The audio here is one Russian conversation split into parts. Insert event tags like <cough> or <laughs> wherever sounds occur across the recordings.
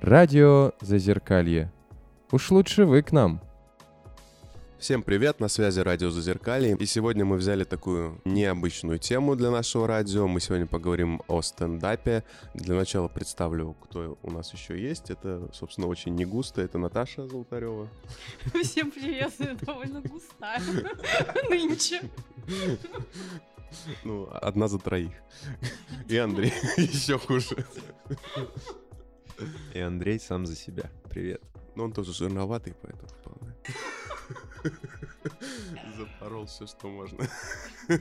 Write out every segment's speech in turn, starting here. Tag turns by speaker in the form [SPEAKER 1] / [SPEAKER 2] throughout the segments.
[SPEAKER 1] Радио Зазеркалье. Уж лучше вы к нам.
[SPEAKER 2] Всем привет, на связи радио Зазеркалье. И сегодня мы взяли такую необычную тему для нашего радио. Мы сегодня поговорим о стендапе. Для начала представлю, кто у нас еще есть. Это, собственно, очень не густо. Это Наташа Золотарева.
[SPEAKER 3] Всем привет, довольно густая <laughs> нынче.
[SPEAKER 2] Ну, одна за троих. И Андрей <laughs> еще хуже.
[SPEAKER 4] И Андрей сам за себя. Привет.
[SPEAKER 2] Но он тоже жирноватый, поэтому вполне. <laughs> Запорол все, что можно. <laughs>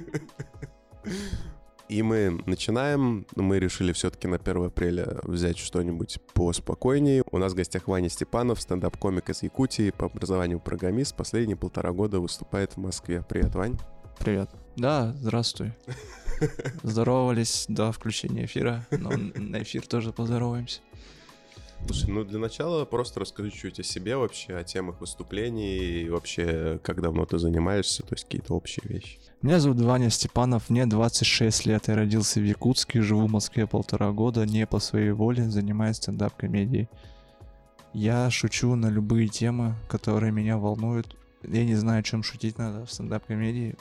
[SPEAKER 2] И мы начинаем. Мы решили все-таки на 1 апреля взять что-нибудь поспокойнее. У нас в гостях Ваня Степанов, стендап-комик из Якутии, по образованию программист. Последние полтора года выступает в Москве. Привет, Вань.
[SPEAKER 5] Привет. Да, здравствуй. <laughs> Здоровались до включения эфира, но на эфир тоже поздороваемся.
[SPEAKER 2] Слушай, ну для начала просто расскажи чуть о себе вообще, о темах выступлений и вообще, как давно ты занимаешься, то есть какие-то общие вещи.
[SPEAKER 5] Меня зовут Ваня Степанов, мне 26 лет, я родился в Якутске, живу в Москве полтора года, не по своей воле, занимаюсь стендап-комедией. Я шучу на любые темы, которые меня волнуют. Я не знаю, о чем шутить надо в стендап-комедии.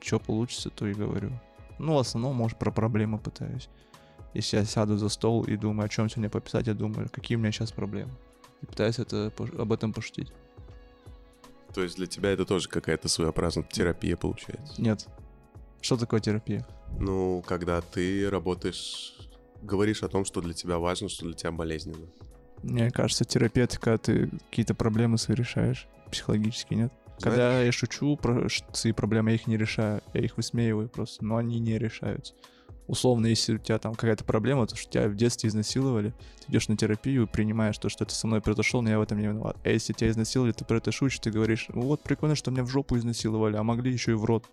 [SPEAKER 5] Что получится, то и говорю. Ну, в основном, может, про проблемы пытаюсь. Если я сяду за стол и думаю, о чем сегодня пописать, я думаю, какие у меня сейчас проблемы. И пытаюсь это, об этом пошутить.
[SPEAKER 2] То есть для тебя это тоже какая-то своеобразная терапия получается?
[SPEAKER 5] Нет. Что такое терапия?
[SPEAKER 2] Ну, когда ты работаешь, говоришь о том, что для тебя важно, что для тебя болезненно.
[SPEAKER 5] Мне кажется, терапия это когда ты какие-то проблемы свои решаешь, психологически, нет? Знаешь? Когда я шучу про свои проблемы, я их не решаю, я их высмеиваю просто, но они не решаются условно, если у тебя там какая-то проблема, то что тебя в детстве изнасиловали, ты идешь на терапию, принимаешь то, что это со мной произошло, но я в этом не виноват. А если тебя изнасиловали, ты про это шутишь, ты говоришь, ну вот прикольно, что меня в жопу изнасиловали, а могли еще и в рот.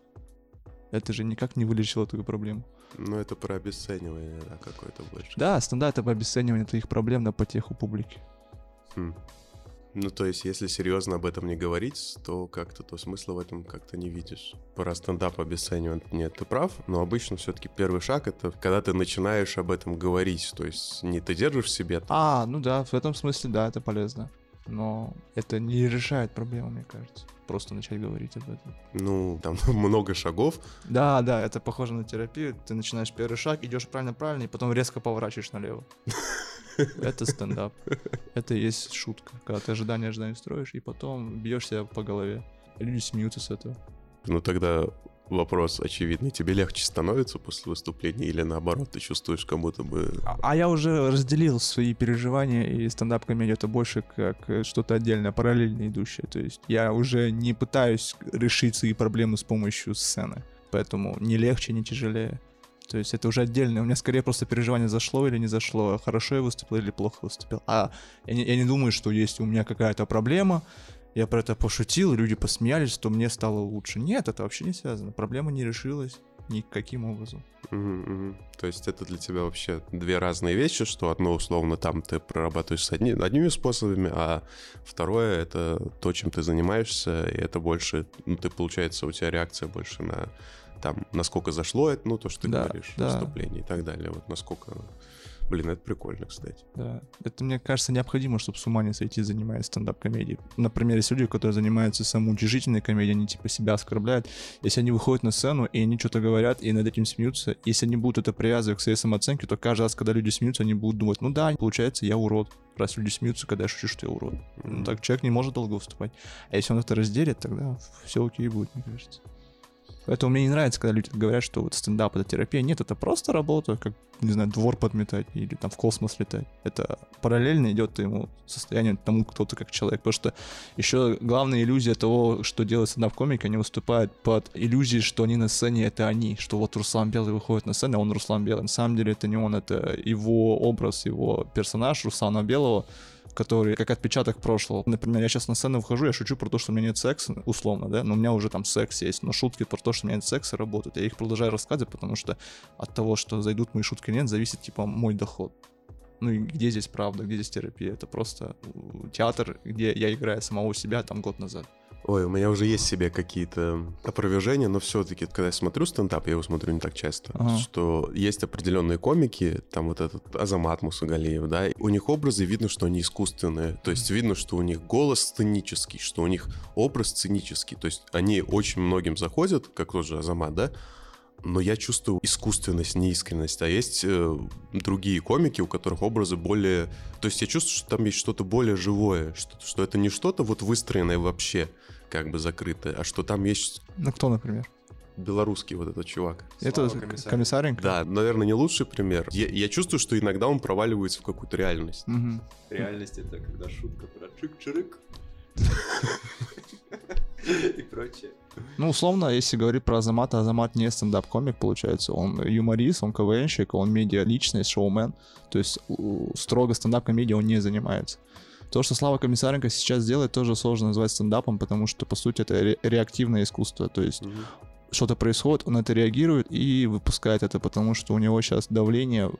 [SPEAKER 5] Это же никак не вылечило твою проблему.
[SPEAKER 2] Ну, это про обесценивание, да, какое-то больше.
[SPEAKER 5] Да, стандарт об обесценивании твоих проблем на потеху публики.
[SPEAKER 2] Хм. Ну, то есть, если серьезно об этом не говорить, то как-то то смысла в этом как-то не видишь. Про стендап обесценивать нет, ты прав, но обычно все-таки первый шаг — это когда ты начинаешь об этом говорить, то есть не ты держишь в себе.
[SPEAKER 5] А, ну да, в этом смысле, да, это полезно. Но это не решает проблему, мне кажется. Просто начать говорить об этом.
[SPEAKER 2] Ну, там <laughs> много шагов.
[SPEAKER 5] Да, да, это похоже на терапию. Ты начинаешь первый шаг, идешь правильно-правильно, и потом резко поворачиваешь налево. <laughs> <laughs> Это стендап. Это и есть шутка. Когда ты ожидания ожидания строишь, и потом бьешь себя по голове. Люди смеются с этого.
[SPEAKER 2] Ну тогда вопрос очевидный. Тебе легче становится после выступления или наоборот ты чувствуешь, как будто бы...
[SPEAKER 5] А, а я уже разделил свои переживания, и стендап-комедия это больше как что-то отдельное, параллельно идущее. То есть я уже не пытаюсь решить свои проблемы с помощью сцены. Поэтому не легче, не тяжелее. То есть это уже отдельно. У меня скорее просто переживание зашло или не зашло, хорошо я выступил или плохо выступил. А я не, я не думаю, что есть у меня какая-то проблема, я про это пошутил, люди посмеялись, то мне стало лучше. Нет, это вообще не связано. Проблема не решилась никаким образом.
[SPEAKER 2] Угу. То есть это для тебя вообще две разные вещи, что одно условно там ты прорабатываешь с одни, одними способами, а второе это то, чем ты занимаешься, и это больше, ну ты получается у тебя реакция больше на там, насколько зашло это, ну, то, что ты да, говоришь, да. выступление и так далее, вот насколько... Блин, это прикольно, кстати.
[SPEAKER 5] Да. Это, мне кажется, необходимо, чтобы с ума не сойти, занимаясь стендап-комедией. Например, есть люди, которые занимаются самоутяжительной комедией, они типа себя оскорбляют. Если они выходят на сцену, и они что-то говорят, и над этим смеются, если они будут это привязывать к своей самооценке, то каждый раз, когда люди смеются, они будут думать, ну да, получается, я урод. Раз люди смеются, когда я шучу, что я урод. Mm-hmm. Ну так человек не может долго выступать. А если он это разделит, тогда все окей будет, мне кажется. Поэтому мне не нравится, когда люди говорят, что вот стендап это терапия. Нет, это просто работа, как, не знаю, двор подметать или там в космос летать. Это параллельно идет твоему состоянию, тому, кто ты как человек. Потому что еще главная иллюзия того, что делает стендап-комик, они выступают под иллюзией, что они на сцене, это они. Что вот Руслан Белый выходит на сцену, а он Руслан Белый. На самом деле это не он, это его образ, его персонаж Руслана Белого, который как отпечаток прошлого. Например, я сейчас на сцену вхожу, я шучу про то, что у меня нет секса, условно, да, но у меня уже там секс есть, но шутки про то, что у меня нет секса работают. Я их продолжаю рассказывать, потому что от того, что зайдут мои шутки нет, зависит, типа, мой доход. Ну и где здесь правда, где здесь терапия? Это просто театр, где я играю самого себя там год назад.
[SPEAKER 2] Ой, у меня уже есть себе какие-то опровержения, но все-таки, когда я смотрю стендап, я его смотрю не так часто,
[SPEAKER 5] Ага.
[SPEAKER 2] что есть определенные комики, там вот этот Азамат Мусагалиев, да, у них образы видно, что они искусственные, то есть видно, что у них голос сценический, что у них образ сценический, то есть они очень многим заходят, как тот же Азамат, да, но я чувствую искусственность, неискренность. А есть э, другие комики, у которых образы более... То есть я чувствую, что там есть что-то более живое, что, что это не что-то вот выстроенное вообще, как бы закрытое, а что там есть
[SPEAKER 5] Ну кто, например?
[SPEAKER 2] белорусский вот этот чувак.
[SPEAKER 5] Это
[SPEAKER 4] Слава Комиссаренко.
[SPEAKER 5] комиссаренко?
[SPEAKER 2] Да, наверное, не лучший пример. Я, я чувствую, что иногда он проваливается в какую-то реальность.
[SPEAKER 5] Мгм.
[SPEAKER 4] Реальность это когда шутка про чик-чирик. <laughs> И прочее.
[SPEAKER 5] Ну, условно, если говорить про Азамата, Азамат не стендап-комик, получается. Он юморист, он КВНщик, он медиа-личность, шоумен. То есть строго стендап-комедией он не занимается. То, что Слава Комиссаренко сейчас делает, тоже сложно назвать стендапом, потому что, по сути, это ре- реактивное искусство. То есть
[SPEAKER 2] Мгм.
[SPEAKER 5] Что-то происходит, он это реагирует и выпускает это, потому что у него сейчас давление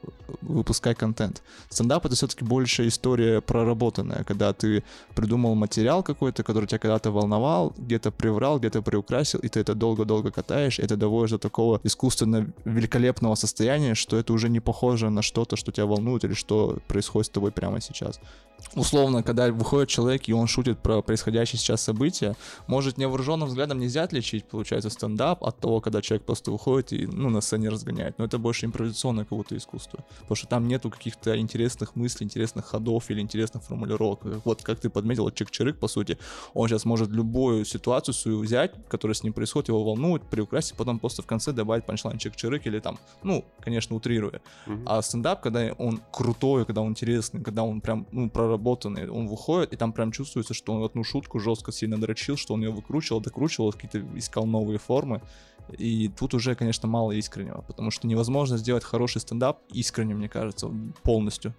[SPEAKER 5] выпускать контент. Стендап это все-таки больше история проработанная, когда ты придумал материал какой-то, который тебя когда-то волновал, где-то приврал, где-то приукрасил, и ты это долго-долго катаешь, и это доводишь до такого искусственно великолепного состояния, что это уже не похоже на что-то, что тебя волнует или что происходит с тобой прямо сейчас. Условно, когда выходит человек, и он шутит про происходящее сейчас события, может, невооруженным взглядом нельзя отличить, получается, стендап от того, когда человек просто выходит и, ну, на сцене разгоняет. Но это больше импровизационное какое-то искусство. Потому что там нету каких-то интересных мыслей, интересных ходов или интересных формулировок. Вот, как ты подметил, Чик-Чирик, по сути, он сейчас может любую ситуацию свою взять, которая с ним происходит, его волнует, приукрасить, потом просто в конце добавить панчлайн Чик-Чирик или там, ну, конечно, утрируя.
[SPEAKER 2] Мгм.
[SPEAKER 5] А стендап, когда он крутой, когда он интересный, когда он прям, ну, проработанный, он выходит, и там прям чувствуется, что он одну шутку жестко сильно дрочил, что он ее выкручивал, докручивал, какие-то искал новые формы. И тут уже, конечно, мало искреннего, потому что невозможно сделать хороший стендап искренне, мне кажется, полностью.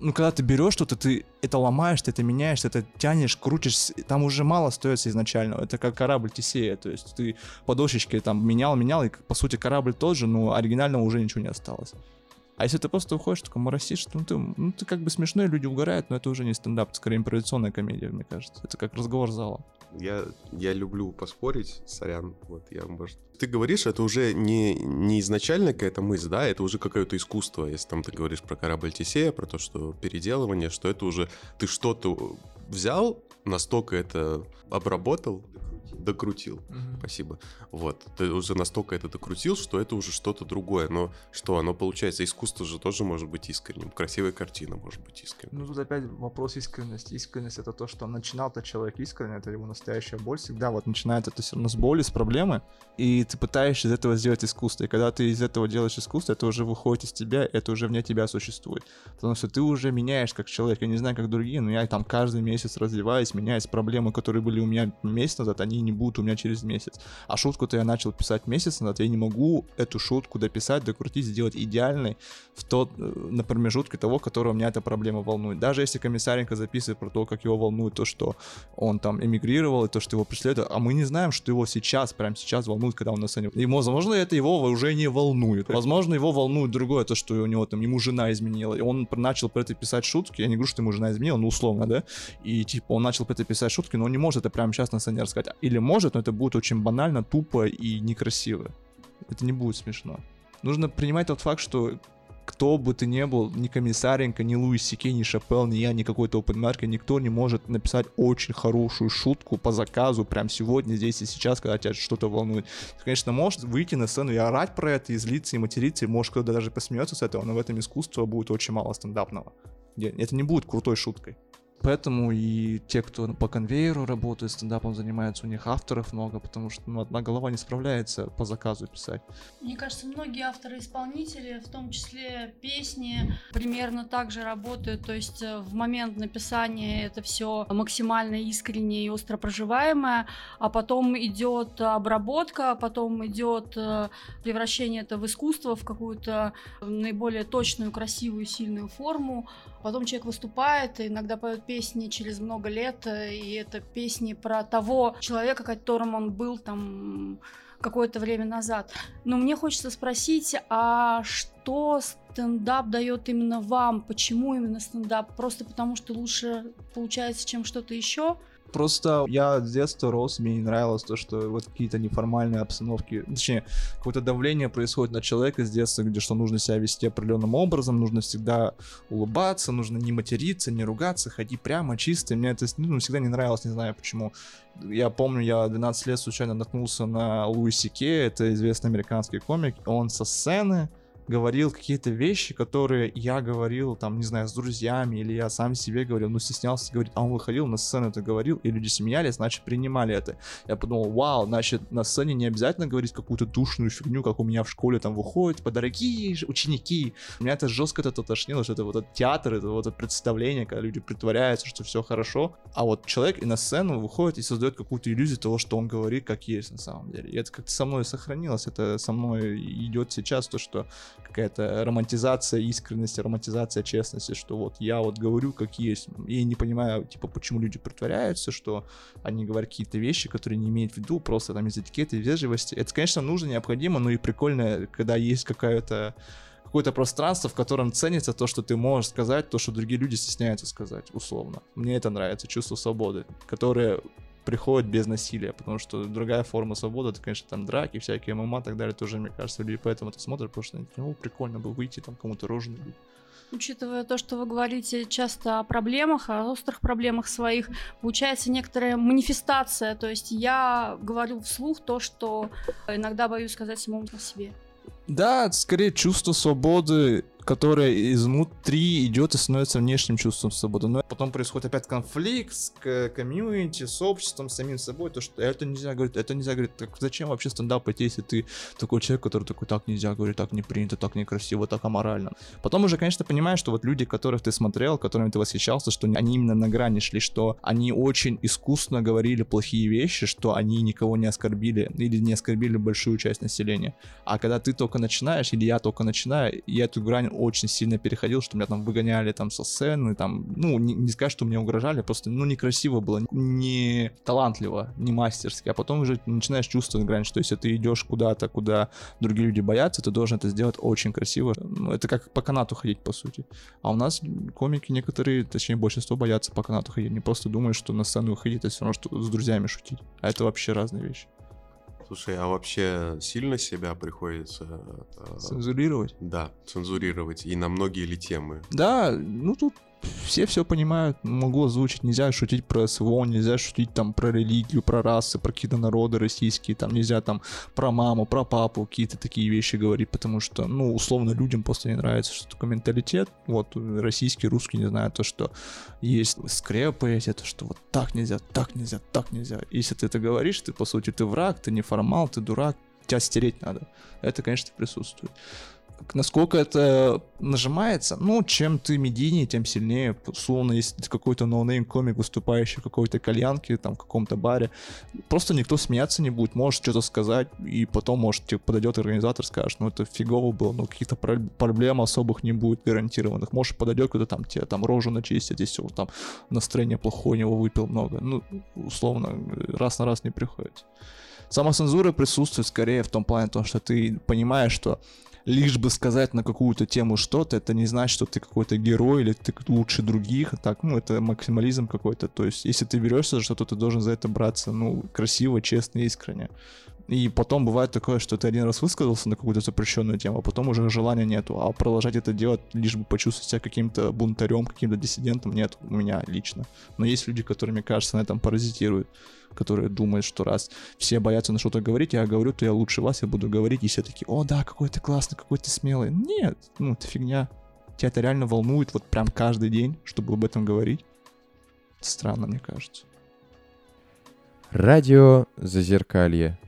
[SPEAKER 5] Ну, когда ты берешь что-то, ты это ломаешь, ты это меняешь, ты это тянешь, крутишь, там уже мало остается изначально. Это как корабль Тесея, то есть ты по дощечке там менял, менял, и по сути корабль тот же, но оригинального уже ничего не осталось. А если ты просто уходишь, такой моросишь, ну ты, ну ты как бы смешной, люди угорают, но это уже не стендап, это скорее импровизационная комедия, мне кажется. Это как разговор зала.
[SPEAKER 2] Я, я люблю поспорить, сорян, вот я, может... Ты говоришь, это уже не, не изначально какая-то мысль, да, это уже какое-то искусство, если там ты говоришь про корабль Тесея, про то, что переделывание, что это уже ты что-то взял, настолько это обработал, докрутил. Спасибо. Вот. Ты уже настолько это докрутил, что это уже что-то другое. Но что, оно получается, искусство же тоже может быть искренним. Красивая картина может быть искренним.
[SPEAKER 5] Ну тут опять вопрос искренности. Искренность это то, что начинал-то человек искренне, это его настоящая боль. Всегда вот начинает это все равно с боли, с проблемы, и ты пытаешься из этого сделать искусство. И когда ты из этого делаешь искусство, это уже выходит из тебя, это уже вне тебя существует. Потому что ты уже меняешь как человек. Я не знаю, как другие, но я там каждый месяц развиваюсь, меняюсь. Проблемы, которые были у меня месяц назад, они не будут у меня через месяц. А шутку-то я начал писать месяц назад, я не могу эту шутку дописать, докрутить, сделать идеальной в тот, э, на промежутке того, которого меня эта проблема волнует. Даже если комиссаренко записывает про то, как его волнует то, что он там эмигрировал, и то, что его преследуют, а мы не знаем, что его сейчас, прямо сейчас волнует, когда он на сцене. И, возможно, это его уже не волнует. Возможно, его волнует другое, то, что у него там, ему жена изменила, и он начал про это писать шутки, я не говорю, что ему жена изменила, ну, условно, да, и, типа, он начал про это писать шутки, но он не может это прямо сейчас на сцене рассказать. Или может, но это будет очень банально, тупо и некрасиво. Это не будет смешно. Нужно принимать тот факт, что кто бы ты ни был, ни Комиссаренко, ни Луис Сикей, ни Шапел, ни я, ни какой-то опенмаркер, никто не может написать очень хорошую шутку по заказу прямо сегодня, здесь и сейчас, когда тебя что-то волнует. Ты, конечно, можешь выйти на сцену и орать про это, и злиться, и материться, и может кто-то даже посмеется с этого, но в этом искусства будет очень мало стендапного. Это не будет крутой шуткой. Поэтому и те, кто по конвейеру работают, стендапом занимаются, у них авторов много, потому что ну, одна голова не справляется по заказу писать.
[SPEAKER 3] Мне кажется, многие авторы-исполнители, в том числе песни, примерно так же работают. То есть э, в момент написания это все максимально искренне и остро проживаемое, а потом идет обработка, а потом идет э, превращение это в искусство, в какую-то наиболее точную, красивую, сильную форму. Потом человек выступает, иногда поет песни через много лет, э, и это песни про того человека, которым он был там какое-то время назад. Но мне хочется спросить, а что стендап дает именно вам? Почему именно стендап? Просто потому, что лучше получается, чем что-то еще?
[SPEAKER 5] Просто я с детства рос, мне не нравилось то, что вот какие-то неформальные обстановки, точнее, какое-то давление происходит на человека с детства, где что нужно себя вести определенным образом, нужно всегда улыбаться, нужно не материться, не ругаться, ходить прямо, чисто. Мне это ну, всегда не нравилось, не знаю почему. Я помню, я 12 лет случайно наткнулся на Луиси Кей, это известный американский комик, он со сцены говорил какие-то вещи, которые я говорил, там, не знаю, с друзьями, или я сам себе говорил, ну, стеснялся говорить, а он выходил на сцену это говорил, и люди смеялись, значит, принимали это. Я подумал, вау, значит, на сцене не обязательно говорить какую-то душную фигню, как у меня в школе там выходит, дорогие ученики. Меня это жестко это тошнило, что это вот этот театр, это вот это представление, когда люди притворяются, что все хорошо, а вот человек и на сцену выходит и создает какую-то иллюзию того, что он говорит, как есть на самом деле. И это как-то со мной сохранилось, это со мной идет сейчас, то, что какая-то романтизация искренности, романтизация честности, что вот я вот говорю как есть, и не понимаю, типа, почему люди притворяются, что они говорят какие-то вещи, которые не имеют в виду, просто там из этикеты, вежливости. Это, конечно, нужно, необходимо, но и прикольно, когда есть какая-то какое-то пространство, в котором ценится то, что ты можешь сказать, то, что другие люди стесняются сказать, условно. Мне это нравится, чувство свободы, которое приходит без насилия, потому что другая форма свободы, это, конечно, там драки, всякие ММА и так далее, тоже, мне кажется, люди поэтому это смотрят, потому что, ну, прикольно бы выйти, там, кому-то рожу набить.
[SPEAKER 3] Учитывая то, что вы говорите часто о проблемах, о острых проблемах своих, получается некоторая манифестация. То есть я говорю вслух то, что иногда боюсь сказать самому по себе.
[SPEAKER 5] Да, скорее чувство свободы которое изнутри идет и становится внешним чувством свободы. Но потом происходит опять конфликт с комьюнити, с обществом, с самим собой, то что это нельзя говорить, это нельзя говорить. Так зачем вообще стендап идти, если ты такой человек, который такой, так нельзя говорить, так не принято, так некрасиво, так аморально. Потом уже, конечно, понимаешь, что вот люди, которых ты смотрел, которыми ты восхищался, что они именно на грани шли, что они очень искусно говорили плохие вещи, что они никого не оскорбили или не оскорбили большую часть населения. А когда ты только начинаешь, или я только начинаю, я эту грань очень сильно переходил, что меня там выгоняли там со сцены, там, ну, не, не сказать, что мне угрожали, просто, ну, некрасиво было, не талантливо, не мастерски, а потом уже начинаешь чувствовать грань, что если ты идешь куда-то, куда другие люди боятся, ты должен это сделать очень красиво. Ну, это как по канату ходить, по сути. А у нас комики некоторые, точнее, большинство боятся по канату ходить, не просто думают, что на сцену выходить, это все равно, что с друзьями шутить. А это вообще разные вещи.
[SPEAKER 2] Слушай, а вообще сильно себя приходится...
[SPEAKER 5] Э, цензурировать?
[SPEAKER 2] Да, цензурировать. И на многие ли темы?
[SPEAKER 5] Да, ну тут все все понимают, могу озвучить, нельзя шутить про СВО, нельзя шутить там про религию, про расы, про какие-то народы российские, там нельзя там про маму, про папу, какие-то такие вещи говорить, потому что, ну, условно, людям просто не нравится, что такой менталитет, вот, российский, русский, не знаю, то, что есть скрепы эти, то, что вот так нельзя, так нельзя, так нельзя. Если ты это говоришь, ты, по сути, ты враг, ты неформал, ты дурак, тебя стереть надо. Это, конечно, присутствует. Насколько это нажимается, ну, чем ты медийнее, тем сильнее. Условно, если какой-то no-name комик, выступающий в какой-то кальянке, там, в каком-то баре, просто никто смеяться не будет, можешь что-то сказать, и потом, может, тебе подойдет организатор, скажет, ну, это фигово было, ну, каких-то проблем особых не будет гарантированных. Может, подойдет кто-то там, тебе там рожу начистит, если вот там настроение плохое, у него выпил много. Ну, условно, раз на раз не приходится. Самоцензура присутствует скорее в том плане, то, что ты понимаешь, что лишь бы сказать на какую-то тему что-то, это не значит, что ты какой-то герой или ты лучше других. Так, ну, это максимализм какой-то. То есть, если ты берешься за что-то, ты должен за это браться, ну, красиво, честно, искренне. И потом бывает такое, что ты один раз высказался на какую-то запрещенную тему, а потом уже желания нету. А продолжать это делать, лишь бы почувствовать себя каким-то бунтарем, каким-то диссидентом, нет у меня лично. Но есть люди, которые, мне кажется, на этом паразитируют, которые думают, что раз все боятся на что-то говорить, я говорю, то я лучше вас, я буду говорить, и все такие, о, да, какой ты классный, какой ты смелый. Нет, ну, это фигня. Тебя это реально волнует вот прям каждый день, чтобы об этом говорить. Странно, мне кажется.
[SPEAKER 1] Радио Зазеркалье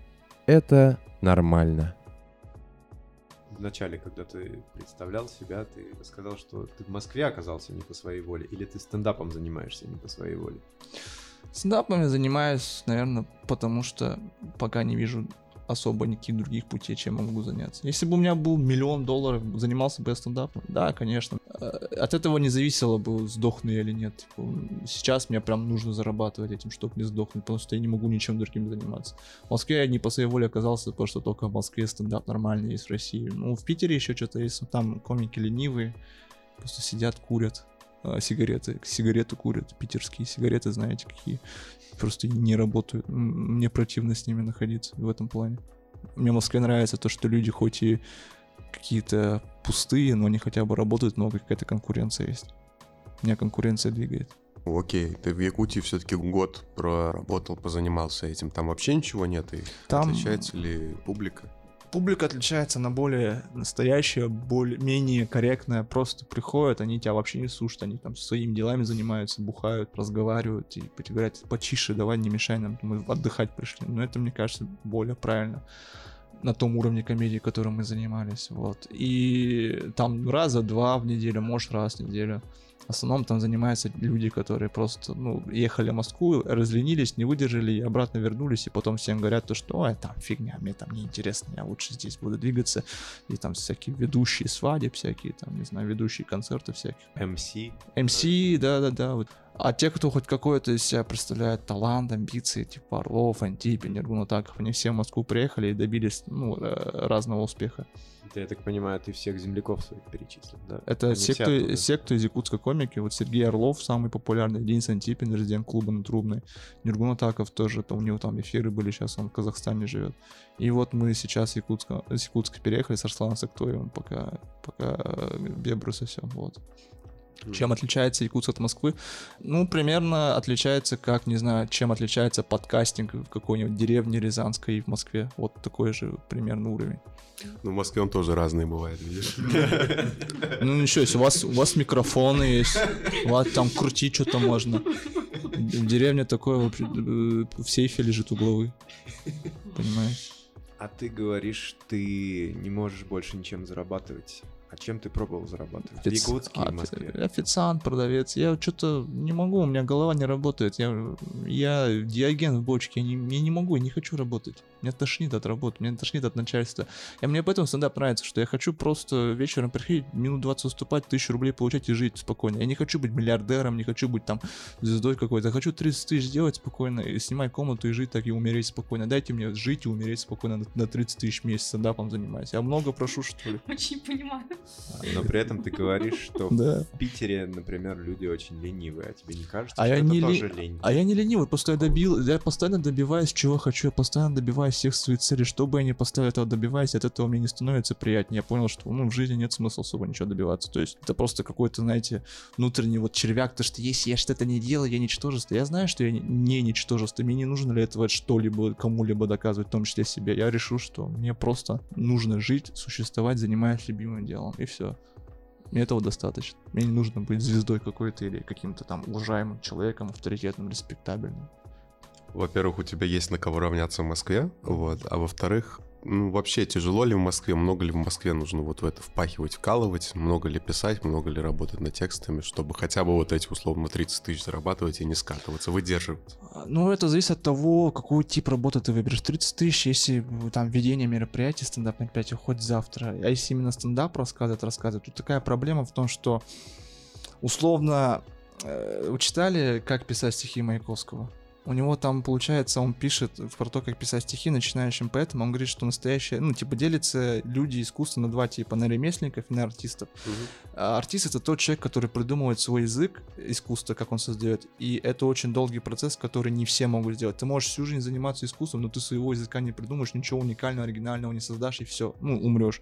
[SPEAKER 1] это нормально.
[SPEAKER 4] В начале, когда ты представлял себя, ты сказал, что ты в Москве оказался не по своей воле, или ты стендапом занимаешься не по своей воле?
[SPEAKER 5] Стендапом я занимаюсь, наверное, потому что пока не вижу особо никаких других путей, чем могу заняться. Если бы у меня был миллион долларов, занимался бы я стендапом, да, конечно. Э, от этого не зависело бы, сдохну я или нет. Типа, сейчас мне прям нужно зарабатывать этим, чтобы не сдохнуть, потому что я не могу ничем другим заниматься. В Москве я не по своей воле оказался, потому что только в Москве стендап нормальный есть в России. Ну, в Питере еще что-то есть, там комики ленивые, просто сидят, курят, сигареты. Сигареты курят, питерские сигареты, знаете, какие. Просто не работают. Мне противно с ними находиться в этом плане. Мне в Москве нравится то, что люди хоть и какие-то пустые, но они хотя бы работают, много какая-то конкуренция есть. Меня конкуренция двигает.
[SPEAKER 2] Окей, ты в Якутии все-таки год проработал, позанимался этим. Там вообще ничего нет? И
[SPEAKER 5] Там-
[SPEAKER 2] отличается ли публика?
[SPEAKER 5] Публика отличается на более настоящая, более менее корректная. Просто приходят, они тебя вообще не слушают, они там своими делами занимаются, бухают, разговаривают и говорят, потише, давай не мешай нам, мы отдыхать пришли. Но это, мне кажется, более правильно на том уровне комедии, которым мы занимались. Вот. И там раза два в неделю, может раз в неделю. В основном там занимаются люди, которые просто, ну, ехали в Москву, разленились, не выдержали и обратно вернулись, и потом всем говорят то, что, ой, там фигня, мне там неинтересно, я лучше здесь буду двигаться. И там всякие ведущие свадеб, всякие там, не знаю, ведущие концерты всяких.
[SPEAKER 4] MC.
[SPEAKER 5] MC, да-да-да. Вот. А те, кто хоть какой-то из себя представляет талант, амбиции, типа Орлов, Антипин, Нергунатаков, они все в Москву приехали и добились, ну, э, разного успеха.
[SPEAKER 4] Это, я так понимаю, ты всех земляков своих перечислил, да?
[SPEAKER 5] Это
[SPEAKER 4] Они
[SPEAKER 5] все
[SPEAKER 4] все
[SPEAKER 5] кто,
[SPEAKER 4] оттуда.
[SPEAKER 5] все, кто из якутской комики. Вот Сергей Орлов, самый популярный, Денис Антипин, резидент клуба на Трубной. Нергун Атаков тоже, то у него там эфиры были, сейчас он в Казахстане живет. И вот мы сейчас с Якутска, с Якутска переехали с Арсланом Сактоевым, пока, пока э, Бебрус и все, вот. Чем отличается Якутск от Москвы? Ну, примерно отличается, как, не знаю, чем отличается подкастинг в какой-нибудь деревне Рязанской и в Москве. Вот такой же примерно уровень.
[SPEAKER 2] Ну, в Москве он тоже разный бывает, видишь? <laughs>
[SPEAKER 5] Ну ничего, если у вас, у вас микрофоны есть, у вас там крутить что-то можно. В деревне такое вообще, в сейфе лежит угловый. Понимаешь?
[SPEAKER 4] А ты говоришь, ты не можешь больше ничем зарабатывать. А чем ты пробовал зарабатывать? В
[SPEAKER 5] Офици-
[SPEAKER 4] Якутске и
[SPEAKER 5] а,
[SPEAKER 4] в Москве.
[SPEAKER 5] Официант, продавец. Я что-то не могу, у меня голова не работает. Я, я диаген в бочке, я не, я не могу, я не хочу работать. Меня тошнит от работы, меня тошнит от начальства. И мне поэтому стендап нравится, что я хочу просто вечером приходить, минут 20 выступать, тысячу рублей получать и жить спокойно. Я не хочу быть миллиардером, не хочу быть там звездой какой-то. Я хочу 30 тысяч сделать спокойно, и снимать комнату и жить так и умереть спокойно. Дайте мне жить и умереть спокойно на, на 30 тысяч в месяц стендапом занимаюсь. Я много прошу, что ли?
[SPEAKER 3] Очень понимаю.
[SPEAKER 4] Но при этом ты говоришь, что <laughs>
[SPEAKER 5] Да.
[SPEAKER 4] в Питере, например, люди очень ленивые. А тебе не кажется,
[SPEAKER 5] А
[SPEAKER 4] что
[SPEAKER 5] я
[SPEAKER 4] это
[SPEAKER 5] не
[SPEAKER 4] тоже
[SPEAKER 5] ле-
[SPEAKER 4] лень?
[SPEAKER 5] А я не ленивый, просто я добил, я постоянно добиваюсь, чего хочу, я постоянно добиваюсь всех своих целей, что бы я ни поставил, этого добиваюсь, от этого мне не становится приятнее. Я понял, что ну, в жизни нет смысла особо ничего добиваться. То есть это просто какой-то, знаете, внутренний вот червяк, то что если я что-то не делаю, я ничтожество. Я знаю, что я не- ничтожество, мне не нужно для этого что-либо кому-либо доказывать, в том числе себе. Я решу, что мне просто нужно жить, существовать, занимаясь любимым делом, и все. Мне этого достаточно. Мне не нужно быть звездой какой-то или каким-то там уважаемым человеком, авторитетным, респектабельным.
[SPEAKER 2] Во-первых, у тебя есть на кого равняться в Москве, вот, а во-вторых, ну, вообще тяжело ли в Москве, много ли в Москве нужно вот в это впахивать, вкалывать, много ли писать, много ли работать над текстами, чтобы хотя бы вот эти условно 30 тысяч зарабатывать и не скатываться, выдерживать.
[SPEAKER 5] А, Ну, это зависит от того, какой тип работы ты выберешь. 30 тысяч, если там ведение мероприятий, стендап мероприятий, хоть завтра. А если именно стендап рассказывать, рассказывать, тут такая проблема в том, что условно э, читали, как писать стихи Маяковского? У него там, получается, он пишет про то, как писать стихи начинающим поэтам. Он говорит, что настоящее, ну, типа, делится люди искусства на два типа, на ремесленников и на артистов. А Артист это тот человек, который придумывает свой язык искусства, как он создает. И это очень долгий процесс, который не все могут сделать. Ты можешь всю жизнь заниматься искусством, но ты своего языка не придумаешь, ничего уникального, оригинального не создашь, и все. Ну, умрешь.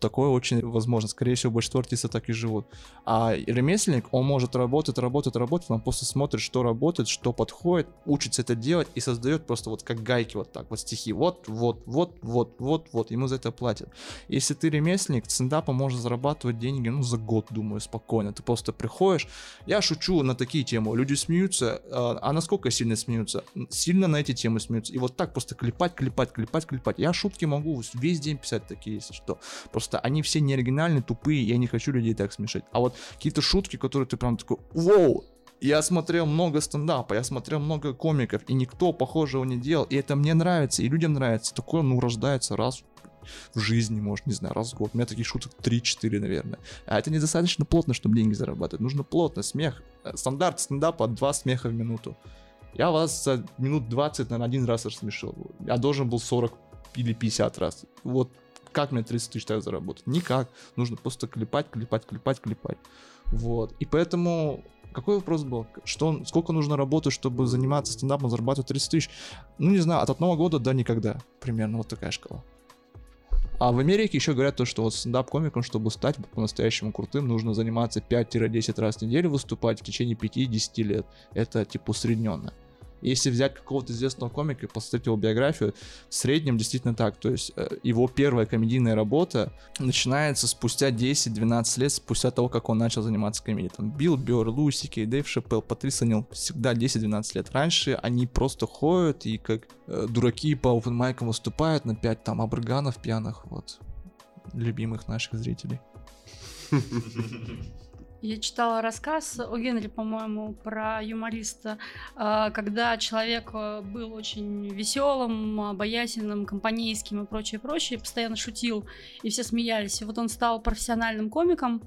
[SPEAKER 5] Такое очень возможно. Скорее всего, большинство артистов так и живут. А ремесленник, он может работать, работать, работать, он просто смотрит, что работает, что подходит, учится это делать и создает просто вот как гайки вот так, вот стихи. Вот, вот, вот, вот, вот, вот. Ему за это платят. Если ты ремесленник, стендапа можно зарабатывать деньги, ну, за год, думаю, спокойно. Ты просто приходишь. Я шучу на такие темы. Люди смеются. А а насколько сильно смеются? Сильно на эти темы смеются. И вот так просто клепать, клепать, клепать, клепать. Я шутки могу весь день писать такие, если что. Просто они все не оригинальные, тупые, я не хочу людей так смешать. А вот какие-то шутки, которые ты прям такой, вау, я смотрел много стендапа, я смотрел много комиков, и никто похожего не делал, и это мне нравится, и людям нравится. Такое, ну, рождается раз в жизни, может, не знаю, раз в год. У меня таких шуток 3-4, наверное. А это недостаточно плотно, чтобы деньги зарабатывать. Нужно плотно, смех. Э, Стандарт стендапа 2 смеха в минуту. Я вас за минут 20, наверное, один раз рассмешил. Я должен был 40 или 50 раз. Вот как мне 30 тысяч так заработать? Никак. Нужно просто клепать, клепать, клепать, клепать. Вот. И поэтому какой вопрос был? Что, сколько нужно работать, чтобы заниматься стендапом, зарабатывать 30 тысяч? Ну, не знаю, от одного года до никогда. Примерно вот такая шкала. А в Америке еще говорят то, что вот стендап-комиком, чтобы стать по-настоящему крутым, нужно заниматься 5-10 раз в неделю, выступать в течение 5-10 лет. Это типа усредненно. Если взять какого-то известного комика и посмотреть его биографию, в среднем действительно так. То есть э, его первая комедийная работа начинается спустя 10-12 лет, спустя того, как он начал заниматься комедией. Там Билл Бёрр, Луси Кей, Дэйв Шапелл, Патрис Нил, всегда 10-12 лет. Раньше они просто ходят и как э, дураки по опенмайкам выступают на 5 там абраганов пьяных, вот, любимых наших зрителей. <laughs>
[SPEAKER 3] Я читала рассказ о Генри, по-моему, про юмориста, а, когда человек э, был очень веселым, обаятельным, компанейским и прочее, прочее, постоянно шутил, и все смеялись. И вот он стал профессиональным комиком,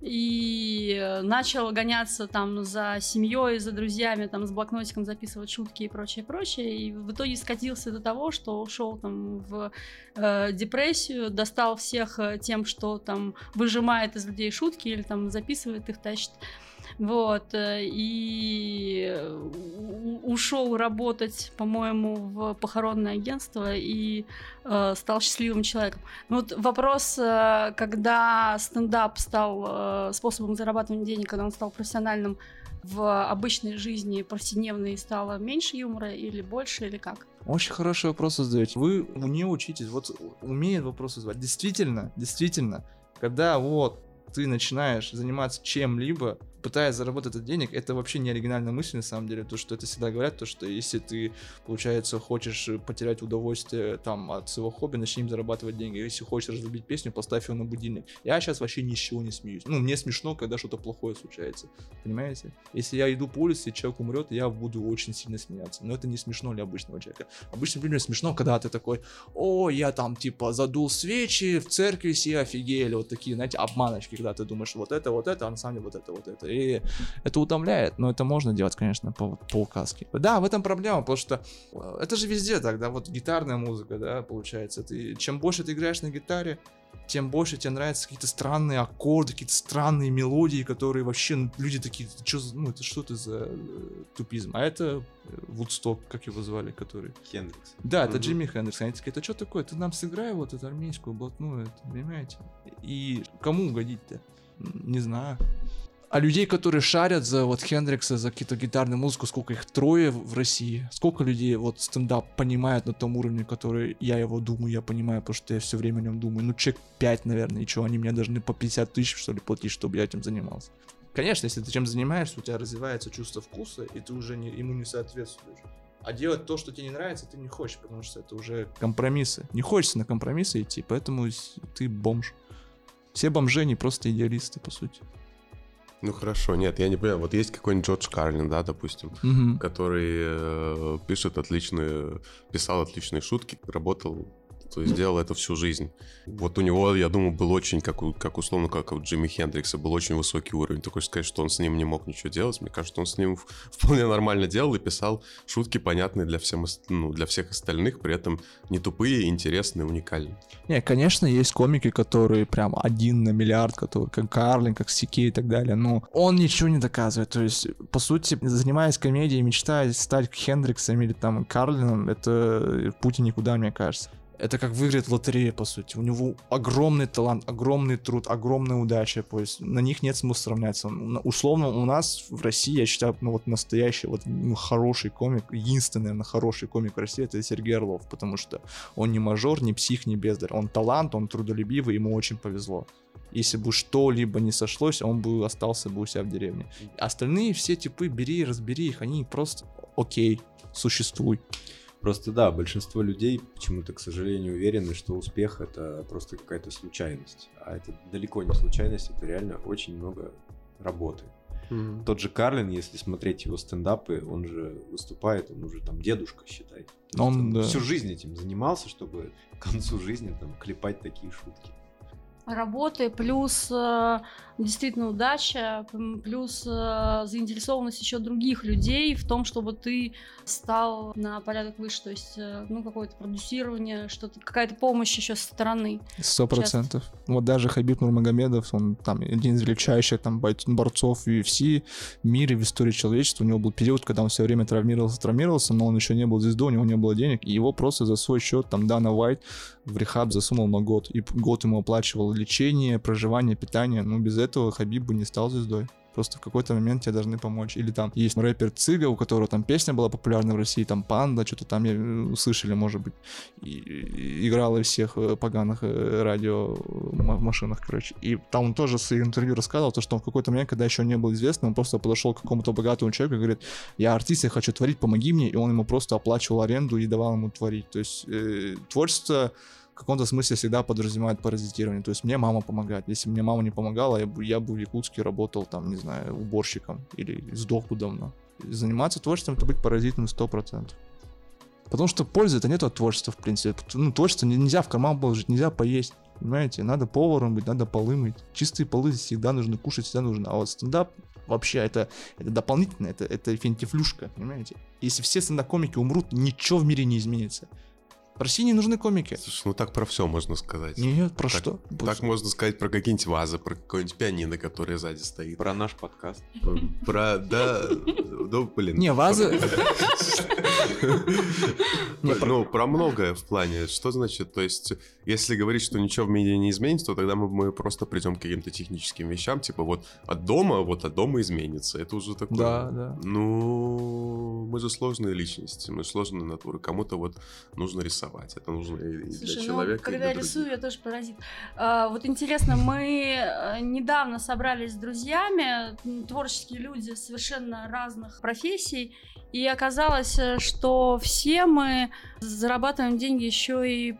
[SPEAKER 3] и начал гоняться там за семьей, за друзьями, там с блокнотиком записывать шутки и прочее, прочее, и в итоге скатился до того, что ушел там в э, депрессию, достал всех э, тем, что там выжимает из людей шутки или там записывает их, тащит. Вот, э, и ушел работать, по-моему, в похоронное агентство и э, стал счастливым человеком. Ну вот вопрос, э, когда стендап стал э, способом зарабатывания денег, когда он стал профессиональным, в обычной жизни повседневной стало меньше юмора или больше, или как?
[SPEAKER 5] Очень хороший вопрос задаете. Вы не учитесь, вот умеет вопросы задавать. Действительно, действительно, когда вот ты начинаешь заниматься чем-либо, пытаясь заработать этот денег, это вообще не оригинальная мысль на самом деле, то, что это всегда говорят, то, что если ты, получается, хочешь потерять удовольствие там от своего хобби, начни им зарабатывать деньги. Если хочешь разлюбить песню, поставь ее на будильник. Я сейчас вообще ни с чего не смеюсь. Ну, мне смешно, когда что-то плохое случается. Понимаете? Если я иду по улице, и человек умрет, я буду очень сильно смеяться. Но это не смешно для обычного человека. Обычно, например, смешно, когда ты такой, о, я там, типа, задул свечи, в церкви все офигели. Вот такие, знаете, обманочки, когда ты думаешь, вот это, вот это, а на самом деле вот это, вот это и это утомляет, но это можно делать, конечно, по, по указке. Да, в этом проблема, потому что э, это же везде тогда, вот гитарная музыка, да, получается. Ты, чем больше ты играешь на гитаре, тем больше тебе нравятся какие-то странные аккорды, какие-то странные мелодии, которые вообще ну, люди такие, что, ну это что это за э, тупизм? А это Вудсток, как его звали, который...
[SPEAKER 4] Хендрикс.
[SPEAKER 5] Да, это Джимми Хендрикс. Они такие, это что такое? Ты нам сыграй вот эту армейскую блатную, это, понимаете? И кому угодить-то? Не знаю. А людей, которые шарят за вот Хендрикса, за какие-то гитарную музыку, сколько их трое в России? Сколько людей вот стендап понимают на том уровне, который я его думаю, я понимаю, потому что я все время о нем думаю. Ну, человек 5, наверное, и что, они мне должны по 50 тысяч, что ли, платить, чтобы я этим занимался. Конечно, если ты чем занимаешься, у тебя развивается чувство вкуса, и ты уже не, ему не соответствуешь. А делать то, что тебе не нравится, ты не хочешь, потому что это уже компромиссы. Не хочется на компромиссы идти, поэтому ты бомж. Все бомжи, не просто идеалисты, по сути.
[SPEAKER 2] Ну хорошо, нет, я не понимаю. Вот есть какой-нибудь Джордж Карлин, да, допустим,
[SPEAKER 5] Мгм.
[SPEAKER 2] который э, пишет отличные, писал отличные шутки, работал то есть делал это всю жизнь. Вот у него, я думаю, был очень, как, как условно, как у Джимми Хендрикса, был очень высокий уровень. Ты хочешь сказать, что он с ним не мог ничего делать? Мне кажется, он с ним <laughs> вполне нормально делал и писал шутки, понятные для, всем, ну, для всех остальных, при этом не тупые, интересные, уникальные.
[SPEAKER 5] Не, конечно, есть комики, которые прям один на миллиард, которые как Карлин, как Сики и так далее, но он ничего не доказывает. То есть, по сути, занимаясь комедией, мечтая стать Хендриксом или там Карлином, это путь никуда, мне кажется. Это как выиграть в по сути. У него огромный талант, огромный труд, огромная удача. То есть на них нет смысла сравняться. На- Условно, у нас в России, я считаю, ну вот настоящий, вот ну, хороший комик, единственный, наверное, хороший комик в России, это Сергей Орлов, потому что он не мажор, не псих, не бездарь. Он талант, он трудолюбивый, ему очень повезло. Если бы что-либо не сошлось, он бы остался бы у себя в деревне. Остальные все типы, бери разбери их, они просто окей, существуй.
[SPEAKER 4] Просто да, большинство людей почему-то, к сожалению, уверены, что успех это просто какая-то случайность. А это далеко не случайность, это реально очень много работы. Тот же Карлин, если смотреть его стендапы, он же выступает, он уже там дедушка, считай. Есть
[SPEAKER 5] Он, да.
[SPEAKER 4] всю жизнь этим занимался, чтобы к концу жизни там клепать такие шутки.
[SPEAKER 3] Работы, плюс э, действительно удача, плюс э, заинтересованность еще других людей в том, чтобы ты стал на порядок выше, то есть, э, ну, какое-то продюсирование, что-то, какая-то помощь еще со стороны.
[SPEAKER 5] Сто процентов. Вот даже Хабиб Нурмагомедов, он там один из величайших там борцов UFC в мире, в истории человечества. У него был период, когда он все время травмировался, травмировался, но он еще не был звездой, у него не было денег, и его просто за свой счет там Дана Уайт в рехаб засунул на год, и год ему оплачивал лечение, проживание, питание, ну, без этого Хабиб бы не стал звездой. Просто в какой-то момент тебе должны помочь. Или там есть рэпер Цыга, у которого там песня была популярна в России, там Панда, что-то там э, услышали, может быть. И, и играла всех э, поганых э, радио машинах, короче. И там он тоже своих интервью рассказывал, то, что он в какой-то момент, когда еще не был известным, он просто подошел к какому-то богатому человеку и говорит, я артист, я хочу творить, помоги мне. И он ему просто оплачивал аренду и давал ему творить. То есть э, творчество каком-то смысле всегда подразумевает паразитирование. То есть мне мама помогает. Если мне мама не помогала, я бы, я бы в Якутске работал там, не знаю, уборщиком или сдох бы давно. Заниматься творчеством это быть паразитом 100%. Потому что пользы это нет от творчества, в принципе. Ну, творчество нельзя в карман положить, нельзя поесть. Понимаете, надо поваром быть, надо полы мыть. Чистые полы всегда нужно кушать, всегда нужно. А вот стендап вообще это, это дополнительно, это, это фентифлюшка, понимаете? Если все стендап-комики умрут, ничего в мире не изменится. В России не нужны комики.
[SPEAKER 2] Слушай, ну так про все можно сказать.
[SPEAKER 5] Нет, про
[SPEAKER 2] так,
[SPEAKER 5] что?
[SPEAKER 2] Так можно сказать про какие-нибудь вазы, про какое-нибудь пианино, которое сзади стоит.
[SPEAKER 4] Про наш подкаст.
[SPEAKER 2] Про, да, ну, блин.
[SPEAKER 5] Не, вазы...
[SPEAKER 2] Ну, про многое в плане. Что значит, то есть, если говорить, что ничего в мире не изменится, то тогда мы просто придем к каким-то техническим вещам, типа вот от дома, вот от дома изменится. Это уже такое...
[SPEAKER 5] Да, да.
[SPEAKER 2] Ну, мы же сложные личности, мы сложные натуры. Кому-то вот нужно рисовать рисовать. Это нужно и
[SPEAKER 3] Слушай,
[SPEAKER 2] для человека.
[SPEAKER 3] Ну, когда
[SPEAKER 2] и
[SPEAKER 3] я рисую, я тоже паразит. А, вот интересно, мы э, недавно собрались с друзьями, творческие люди совершенно разных профессий, и оказалось, э, что все мы зарабатываем деньги еще и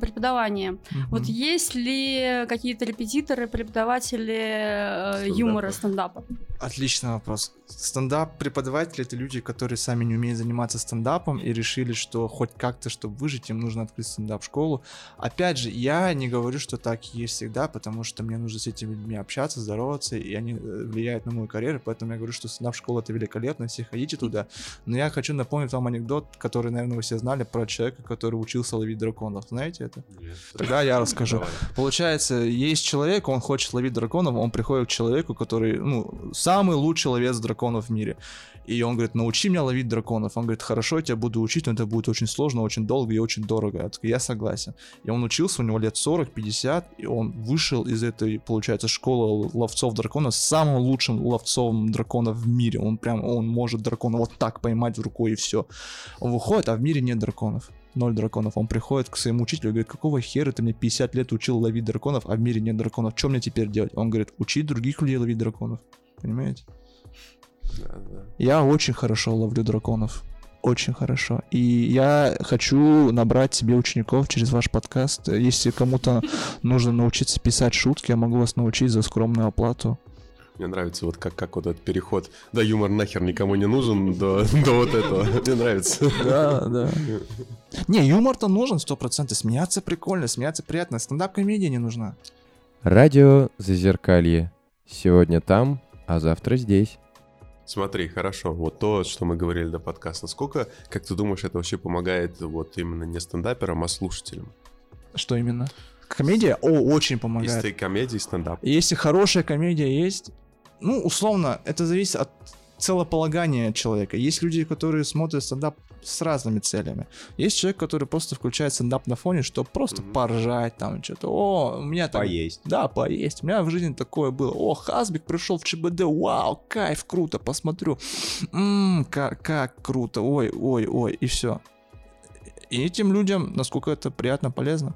[SPEAKER 3] преподаванием. Mm-hmm. Вот есть ли какие-то репетиторы, преподаватели э, стендапа. юмора, стендапа?
[SPEAKER 5] Отличный вопрос. Стендап-преподаватели — это люди, которые сами не умеют заниматься стендапом и решили, что хоть как-то, чтобы выжить, им нужно открыть стендап-школу. Опять же, я не говорю, что так есть всегда, потому что мне нужно с этими людьми общаться, здороваться, и они э, влияют на мою карьеру, поэтому я говорю, что стендап-школа — это великолепно, все ходите туда. Но я хочу напомнить вам анекдот, который, наверное, вы все знали, про человека, который учился ловить драконов. Знаете это? Нет. Тогда я <laughs> расскажу. Давай. Получается, есть человек, он хочет ловить драконов, он приходит к человеку, который, ну, самый лучший ловец драконов в мире. И он говорит, научи меня ловить драконов. Он говорит, хорошо, я тебя буду учить, но это будет очень сложно, очень долго и очень дорого. Я, такой, я согласен. И он учился, у него лет 40-50, и он вышел из этой, получается, школы ловцов драконов с самым лучшим ловцом драконов в мире. Он прям, он может дракона вот так поймать в рукой и все. Он выходит, а в мире нет драконов ноль драконов. Он приходит к своему учителю и говорит, какого хера ты мне 50 лет учил ловить драконов, а в мире нет драконов, что мне теперь делать? Он говорит, учить других людей ловить драконов. Понимаете? Да, да. Я очень хорошо ловлю драконов. Очень хорошо. И я хочу набрать себе учеников через ваш подкаст. Если кому-то <laughs> нужно научиться писать шутки, я могу вас научить за скромную оплату.
[SPEAKER 2] Мне нравится вот как, как вот этот переход. Да, юмор нахер никому не нужен до, до вот этого. Мне нравится.
[SPEAKER 5] Да, да. Не, юмор-то нужен сто процентов. Смеяться прикольно, смеяться приятно. Стендап-комедия не нужна.
[SPEAKER 1] Радио Зазеркалье. Сегодня там, а завтра здесь.
[SPEAKER 2] Смотри, хорошо, вот то, что мы говорили до подкаста, насколько, как ты думаешь, это вообще помогает вот именно не стендаперам, а слушателям?
[SPEAKER 5] Что именно? Комедия? О, очень помогает.
[SPEAKER 2] Если комедия и стендап.
[SPEAKER 5] Если хорошая комедия есть, ну, условно, это зависит от целополагания человека. Есть люди, которые смотрят стендап с разными целями. Есть человек, который просто включает стендап на фоне, чтобы просто mm-hmm. поржать там что-то. О, у меня там...
[SPEAKER 4] Поесть.
[SPEAKER 5] Да, поесть. У меня в жизни такое было. О, Хасбик пришел в ЧБД. Вау, кайф, круто, посмотрю. Ммм, как, как круто. Ой, ой, ой, и все. И этим людям, насколько это приятно, полезно.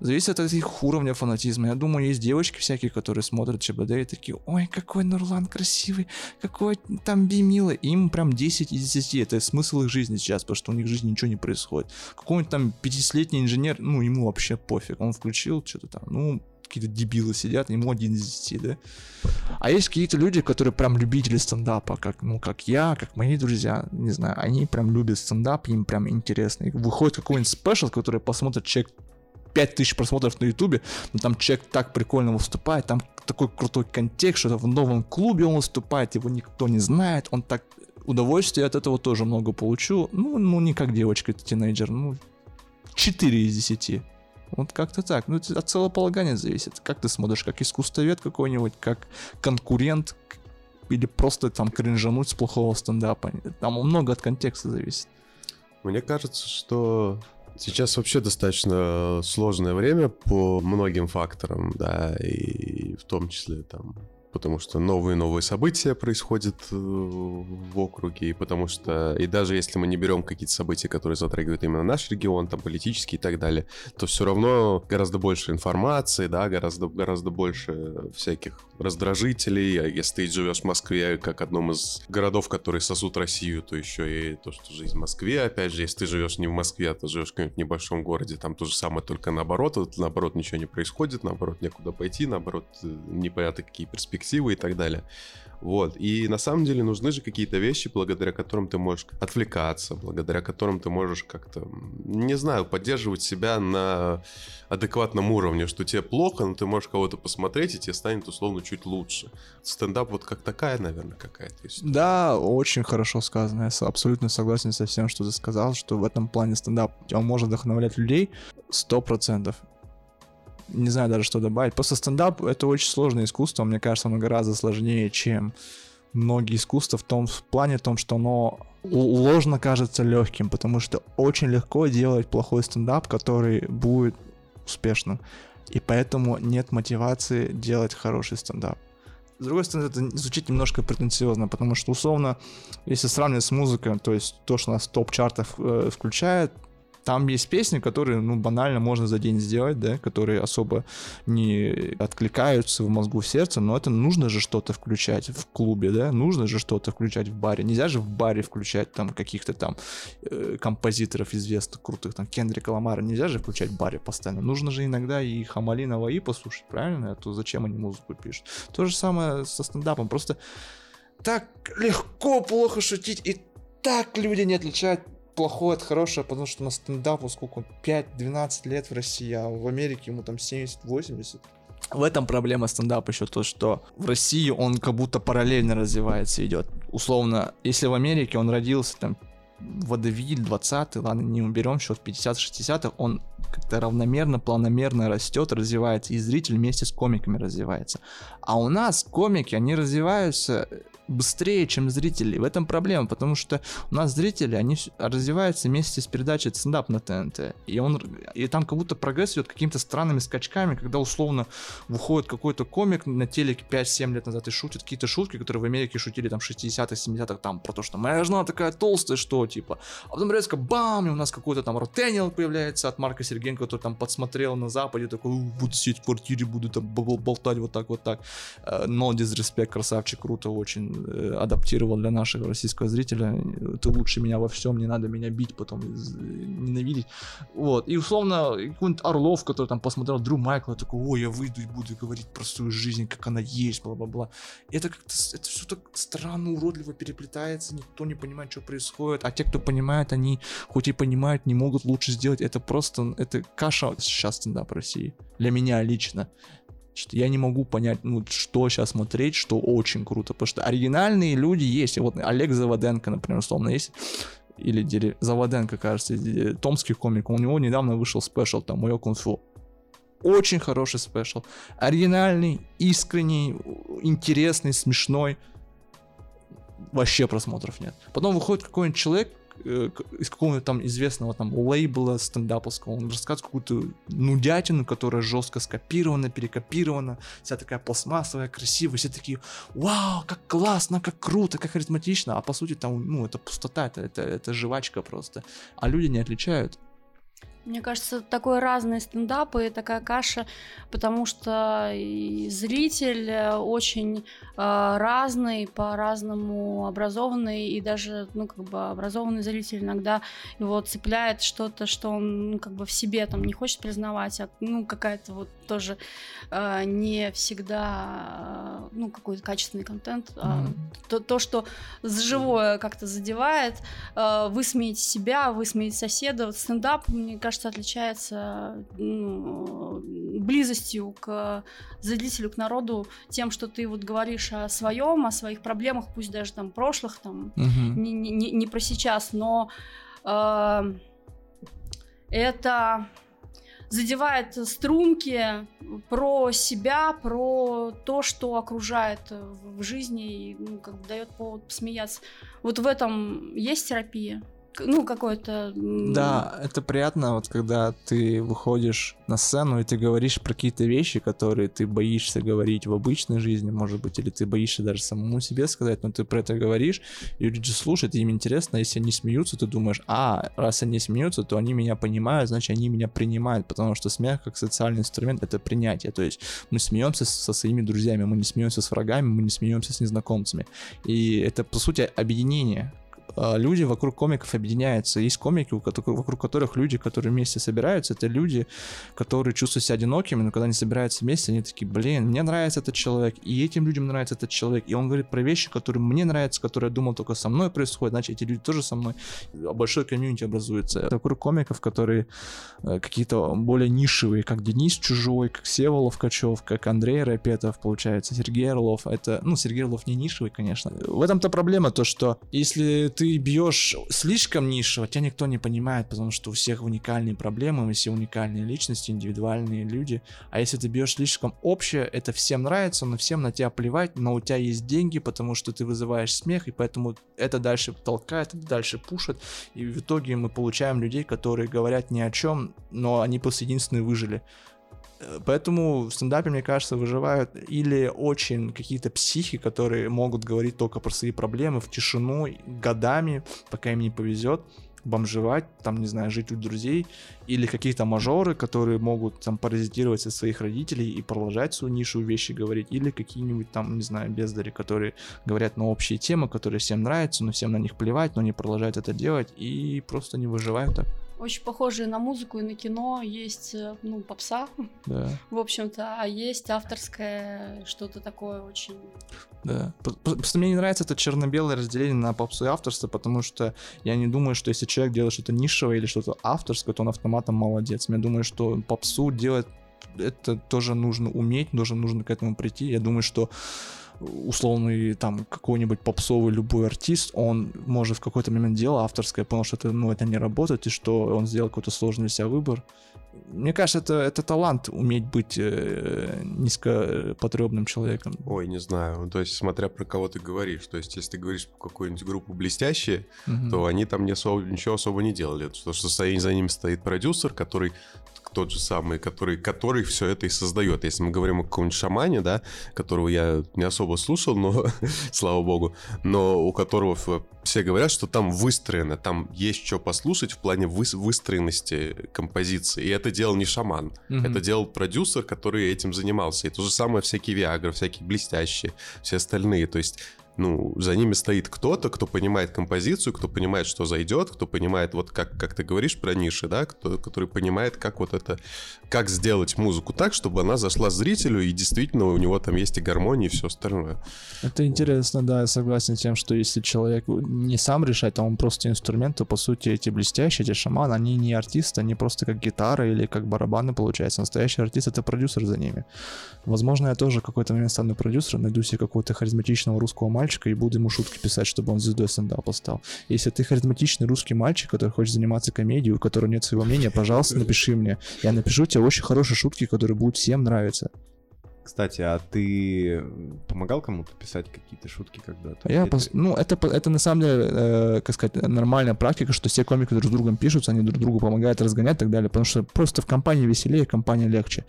[SPEAKER 5] Зависит от их уровня фанатизма. Я думаю, есть девочки всякие, которые смотрят ЧБД и такие, ой, какой Нурлан красивый, какой там Би милый. Им прям 10 из 10. Это смысл их жизни сейчас, потому что у них в жизни ничего не происходит. Какой-нибудь там 50-летний инженер, ну, ему вообще пофиг. Он включил что-то там, ну, какие-то дебилы сидят, ему один из десяти, да. А есть какие-то люди, которые прям любители стендапа, как, ну, как я, как мои друзья, не знаю, они прям любят стендап, им прям интересно. И выходит какой-нибудь спешл, который посмотрит человек 5000 просмотров на ютубе, но там человек так прикольно выступает, там такой крутой контекст, что в новом клубе он выступает, его никто не знает, он так удовольствие от этого тоже много получу. Ну, ну не как девочка, это тинейджер, ну 4 из 10. Вот как-то так. Ну, от целополагания зависит. Как ты смотришь, как искусствовед какой-нибудь, как конкурент, или просто там кринжануть с плохого стендапа. Там много от контекста зависит.
[SPEAKER 2] Мне кажется, что сейчас вообще достаточно сложное время по многим факторам, да, и в том числе там потому что новые-новые события происходят э, в округе, и потому что, и даже если мы не берем какие-то события, которые затрагивают именно наш регион, там, политические и так далее, то все равно гораздо больше информации, да, гораздо, гораздо больше всяких раздражителей. А если ты живешь в Москве, как одном из городов, которые сосут Россию, то еще и то, что жизнь в Москве, опять же, если ты живешь не в Москве, а ты живешь в каком-нибудь небольшом городе, там то же самое, только наоборот, вот, наоборот, ничего не происходит, наоборот, некуда пойти, наоборот, э, непонятно какие перспективы перспективы и так далее. Вот. И на самом деле нужны же какие-то вещи, благодаря которым ты можешь отвлекаться, благодаря которым ты можешь как-то, не знаю, поддерживать себя на адекватном уровне, что тебе плохо, но ты можешь кого-то посмотреть, и тебе станет условно чуть лучше. Стендап вот как такая, наверное, какая-то история.
[SPEAKER 5] Да, очень хорошо сказано. Я абсолютно согласен со всем, что ты сказал, что в этом плане стендап, он может вдохновлять людей сто процентов не знаю даже, что добавить. Просто стендап — это очень сложное искусство, мне кажется, оно гораздо сложнее, чем многие искусства в том в плане том, что оно ложно кажется легким, потому что очень легко делать плохой стендап, который будет успешным. И поэтому нет мотивации делать хороший стендап. С другой стороны, это звучит немножко претенциозно, потому что, условно, если сравнивать с музыкой, то есть то, что нас топ-чартов э, включает, там есть песни, которые, ну, банально можно за день сделать, да, которые особо не откликаются в мозгу, в сердце, но это нужно же что-то включать в клубе, да, нужно же что-то включать в баре. Нельзя же в баре включать там каких-то там э, композиторов известных, крутых, там, Кендрика Ламара, нельзя же включать в баре постоянно. Нужно же иногда и Хамали Наваи послушать, правильно? А то зачем они музыку пишут? То же самое со стендапом, просто так легко плохо шутить, и так люди не отличают плохое от хорошего, потому что на стендапу сколько, 5-12 лет в России, а в Америке ему там 70-80. В этом проблема стендапа еще то, что в России он как будто параллельно развивается, идет. Условно, если в Америке он родился там водовиль 20 ладно, не уберем счет 50-60 он как-то равномерно, планомерно растет, развивается, и зритель вместе с комиками развивается. А у нас комики, они развиваются быстрее, чем зрители. В этом проблема, потому что у нас зрители, они развиваются вместе с передачей стендап на ТНТ. И, он, и там как будто прогресс идет какими-то странными скачками, когда условно выходит какой-то комик на телеке 5-7 лет назад и шутит какие-то шутки, которые в Америке шутили там 60-х, 70-х, там про то, что моя жена такая толстая, что типа. А потом резко бам, и у нас какой-то там Ротениал появляется от Марка Сергенко, который там подсмотрел на Западе, такой, буду сидеть в квартире, буду там болтать вот так, вот так. Но э, дизреспект, красавчик, круто очень Э, адаптировал для нашего российского зрителя. Ты лучше меня во всем, не надо меня бить, потом ненавидеть. Вот. И условно, какой-нибудь Орлов, который там посмотрел Дру Майкла, такой, ой, я выйду и буду говорить про свою жизнь, как она есть, бла-бла-бла. Это как-то, это все так странно, уродливо переплетается, никто не понимает, что происходит. А те, кто понимает, они хоть и понимают, не могут лучше сделать. Это просто, это каша сейчас стендап России. Для меня лично что я не могу понять, ну, что сейчас смотреть, что очень круто, потому что оригинальные люди есть. Вот Олег Заводенко, например, условно, есть или Заводенко, кажется, томский комик, у него недавно вышел special, там, «Мое кунг-фу». Очень хороший special. Оригинальный, искренний, интересный, смешной. Вообще просмотров нет. Потом выходит какой-нибудь человек, Э, из какого-то там известного там лейбла стендаповского, он рассказывает какую-то нудятину, которая жестко скопирована, перекопирована, вся такая пластмассовая, красивая, все такие, вау, как классно, как круто, как харизматично, а по сути там, ну, это пустота, это, это, это жвачка просто, а люди не отличают.
[SPEAKER 3] Мне кажется, такой разные стендапы, такая каша, потому что и зритель э, очень э, разный, по-разному образованный, и даже, ну, как бы образованный зритель иногда его цепляет что-то, что он, ну, как бы в себе там не хочет признавать, а, ну, какая-то вот тоже э, не всегда, э, ну, какой-то качественный контент, mm-hmm. а то, то, что живое как-то задевает, э, высмеять себя, высмеять соседа, вот стендап, мне кажется, кажется, отличается ну, близостью к зрителю, к народу, тем, что ты вот говоришь о своем, о своих проблемах, пусть даже там прошлых, там угу. не, не, не про сейчас, но э, это задевает струнки про себя, про то, что окружает в жизни и ну, как бы дает повод посмеяться. Вот в этом есть терапия ну, какой-то...
[SPEAKER 5] Да, это приятно, вот когда ты выходишь на сцену и ты говоришь про какие-то вещи, которые ты боишься говорить в обычной жизни, может быть, или ты боишься даже самому себе сказать, но ты про это говоришь, и люди слушают, и им интересно, если они смеются, ты думаешь, а, раз они смеются, то они меня понимают, значит, они меня принимают, потому что смех как социальный инструмент — это принятие, то есть мы смеемся со своими друзьями, мы не смеемся с врагами, мы не смеемся с незнакомцами, и это, по сути, объединение, люди вокруг комиков объединяются. Есть комики, вокруг которых люди, которые вместе собираются, это люди, которые чувствуют себя одинокими, но когда они собираются вместе, они такие, блин, мне нравится этот человек, и этим людям нравится этот человек. И он говорит про вещи, которые мне нравятся, которые я думал только со мной происходят, значит, эти люди тоже со мной. Большой комьюнити образуется. Вокруг комиков, которые э, какие-то более нишевые, как Денис Чужой, как Сева Ловкачев, как Андрей Рапетов, получается, Сергей Орлов. Это, ну, Сергей Орлов не нишевый, конечно. В этом-то проблема, то, что если ты ты бьешь слишком нишево, тебя никто не понимает, потому что у всех уникальные проблемы, мы все уникальные личности, индивидуальные люди. А если ты бьешь слишком общее, это всем нравится, но всем на тебя плевать, но у тебя есть деньги, потому что ты вызываешь смех, и поэтому это дальше толкает, это дальше пушит, и в итоге мы получаем людей, которые говорят ни о чем, но они просто единственные выжили. Поэтому в стендапе, мне кажется, выживают или очень какие-то психи, которые могут говорить только про свои проблемы в тишину годами, пока им не повезет бомжевать, там, не знаю, жить у друзей, или какие-то мажоры, которые могут там паразитировать от своих родителей и продолжать свою нишу вещи говорить, или какие-нибудь там, не знаю, бездари, которые говорят на общие темы, которые всем нравятся, но всем на них плевать, но не продолжают это делать и просто не выживают так
[SPEAKER 3] очень похожие на музыку и на кино. Есть, э, ну, попса, <laughs>
[SPEAKER 5] да.
[SPEAKER 3] в общем-то, а есть авторское что-то такое очень...
[SPEAKER 5] Да. Просто мне не нравится это черно-белое разделение на попсу и авторство, потому что я не думаю, что если человек делает что-то нишевое или что-то авторское, то он автоматом молодец. Я думаю, что попсу делать это тоже нужно уметь, тоже нужно к этому прийти. Я думаю, что условный там какой-нибудь попсовый любой артист, он может в какой-то момент делал авторское, понял, что это, ну, это не работает, и что он сделал какой-то сложный для себя выбор. Мне кажется, это, это талант уметь быть э, низкопотребным человеком.
[SPEAKER 2] Ой, не знаю. То есть, смотря про кого ты говоришь. То есть, если ты говоришь про какую-нибудь группу блестящие, угу. то они там не особо, ничего особо не делали. Потому что за ними стоит продюсер, который тот же самый, который, который все это и создает. Если мы говорим о каком-нибудь шамане, да, которого я не особо слушал, но <laughs> слава богу, но у которого все говорят, что там выстроено, там есть что послушать в плане вы, выстроенности композиции. И это делал не шаман, mm-hmm. это делал продюсер, который этим занимался. И то же самое всякие Виагры, всякие блестящие, все остальные. То есть ну, за ними стоит кто-то, кто понимает композицию, кто понимает, что зайдет, кто понимает, вот как, как ты говоришь про ниши, да, кто, который понимает, как вот это, как сделать музыку так, чтобы она зашла зрителю, и действительно у него там есть и гармония, и все остальное.
[SPEAKER 5] Это интересно, да, я согласен с тем, что если человек не сам решает, а он просто инструмент, то, по сути, эти блестящие, эти шаманы, они не артисты, они просто как гитара или как барабаны, получается. Настоящий артист — это продюсер за ними. Возможно, я тоже в какой-то момент стану продюсером, найду себе какого-то харизматичного русского мальчика, мальчика и буду ему шутки писать, чтобы он звездой стендапа стал. Если ты харизматичный русский мальчик, который хочет заниматься комедией, у которого нет своего мнения, пожалуйста, напиши мне. Я напишу тебе очень хорошие шутки, которые будут всем нравиться.
[SPEAKER 4] Кстати, а ты помогал кому-то писать какие-то шутки когда-то?
[SPEAKER 5] Я, пос... ну, это, это на самом деле, э, как сказать, нормальная практика, что все комики друг с другом пишутся, они друг другу помогают разгонять и так далее, потому что просто в компании веселее, компания легче.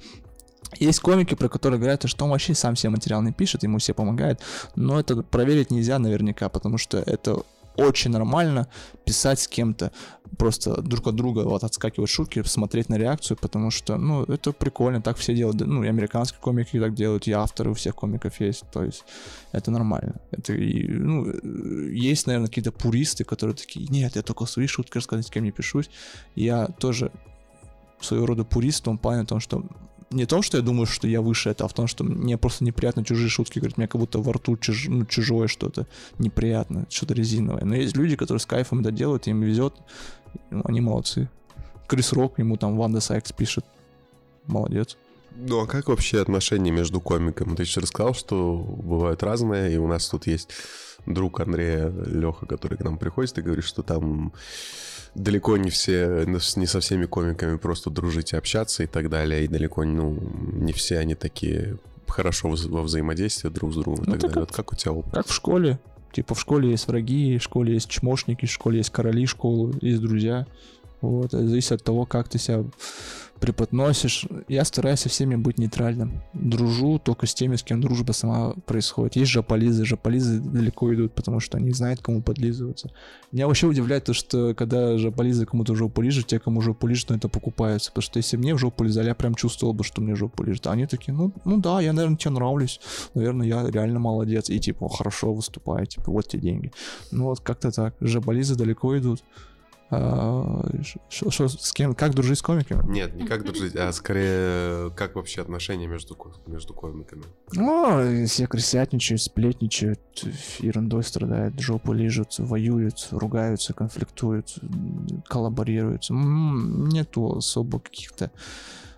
[SPEAKER 5] Есть комики, про которые говорят, что он вообще сам себе материал не пишет, ему все помогает, но это проверить нельзя наверняка, потому что это очень нормально писать с кем-то, просто друг от друга вот отскакивать шутки, смотреть на реакцию, потому что, ну, это прикольно, так все делают, ну, и американские комики так делают, и авторы у всех комиков есть, то есть это нормально. Это, ну, есть, наверное, какие-то пуристы, которые такие, нет, я только свои шутки рассказывать, с кем не пишусь. Я тоже своего рода пурист в том плане, том, что не то, что я думаю, что я выше это, а в том, что мне просто неприятно чужие шутки говорить, мне как будто во рту чуж, ну, чужое что-то неприятно, что-то резиновое. Но есть люди, которые с кайфом это делают, им везет, ну, они молодцы. Крис Рок ему там Ванда Сайкс пишет. Молодец.
[SPEAKER 2] Ну а как вообще отношения между комиками? Ты же рассказал, что бывают разные, и у нас тут есть друг Андрея Леха, который к нам приходит, ты говоришь, что там далеко не все, не со всеми комиками просто дружить и общаться и так далее, и далеко ну, не все они такие хорошо во взаимодействии друг с другом ну, так, далее. Вот как у тебя опыт?
[SPEAKER 5] Как в школе. Типа в школе есть враги, в школе есть чмошники, в школе есть короли школы, есть друзья. Вот, это зависит от того, как ты себя преподносишь. Я стараюсь со всеми быть нейтральным. Дружу только с теми, с кем дружба сама происходит. Есть жополизы, жополизы далеко идут, потому что они знают, кому подлизываться. Меня вообще удивляет то, что когда жополизы кому-то жопу лижут, те, кому жопу лижут, ну это покупаются. Потому что если мне в жопу лизали, я прям чувствовал бы, что мне жопу лижут. А они такие, ну, ну да, я, наверное, тебе нравлюсь. Наверное, я реально молодец. И типа, хорошо выступаю, типа, вот тебе деньги. Ну вот как-то так. Жополизы далеко идут. А, Что, с кем, как дружить с комиками?
[SPEAKER 2] Нет, не как дружить, а скорее, как вообще отношения между, между комиками?
[SPEAKER 5] Ну, все крысятничают, сплетничают, ерундой страдают, жопу лижут, воюют, ругаются, конфликтуют, коллаборируют. Нету особо каких-то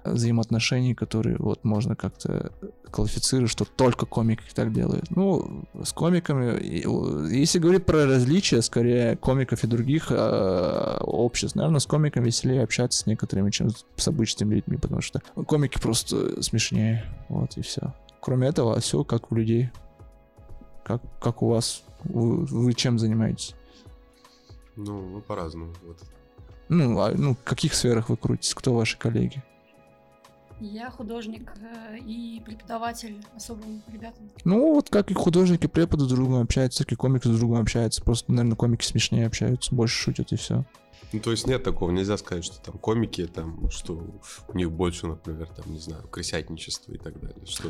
[SPEAKER 5] взаимоотношений, которые вот можно как-то квалифицировать, что только комики так делают. Ну, с комиками, если говорить про различия, скорее, комиков и других э, обществ, наверное, с комиками веселее общаться с некоторыми, чем с обычными людьми, потому что комики просто смешнее, вот и все. Кроме этого, все как у людей. Как, как у вас? Вы, вы чем занимаетесь?
[SPEAKER 2] Ну, по-разному. Вот.
[SPEAKER 5] Ну, а, ну, в каких сферах вы крутитесь? Кто ваши коллеги?
[SPEAKER 3] Я художник э, и преподаватель особым ребятам.
[SPEAKER 5] Ну, вот как и художники преподы друг другом общаются, так и комики друг другом общаются. Просто, наверное, комики смешнее общаются, больше шутят и все.
[SPEAKER 2] Ну, то есть нет такого, нельзя сказать, что там комики, там, что у них больше, например, там, не знаю, крысятничество и так далее, что...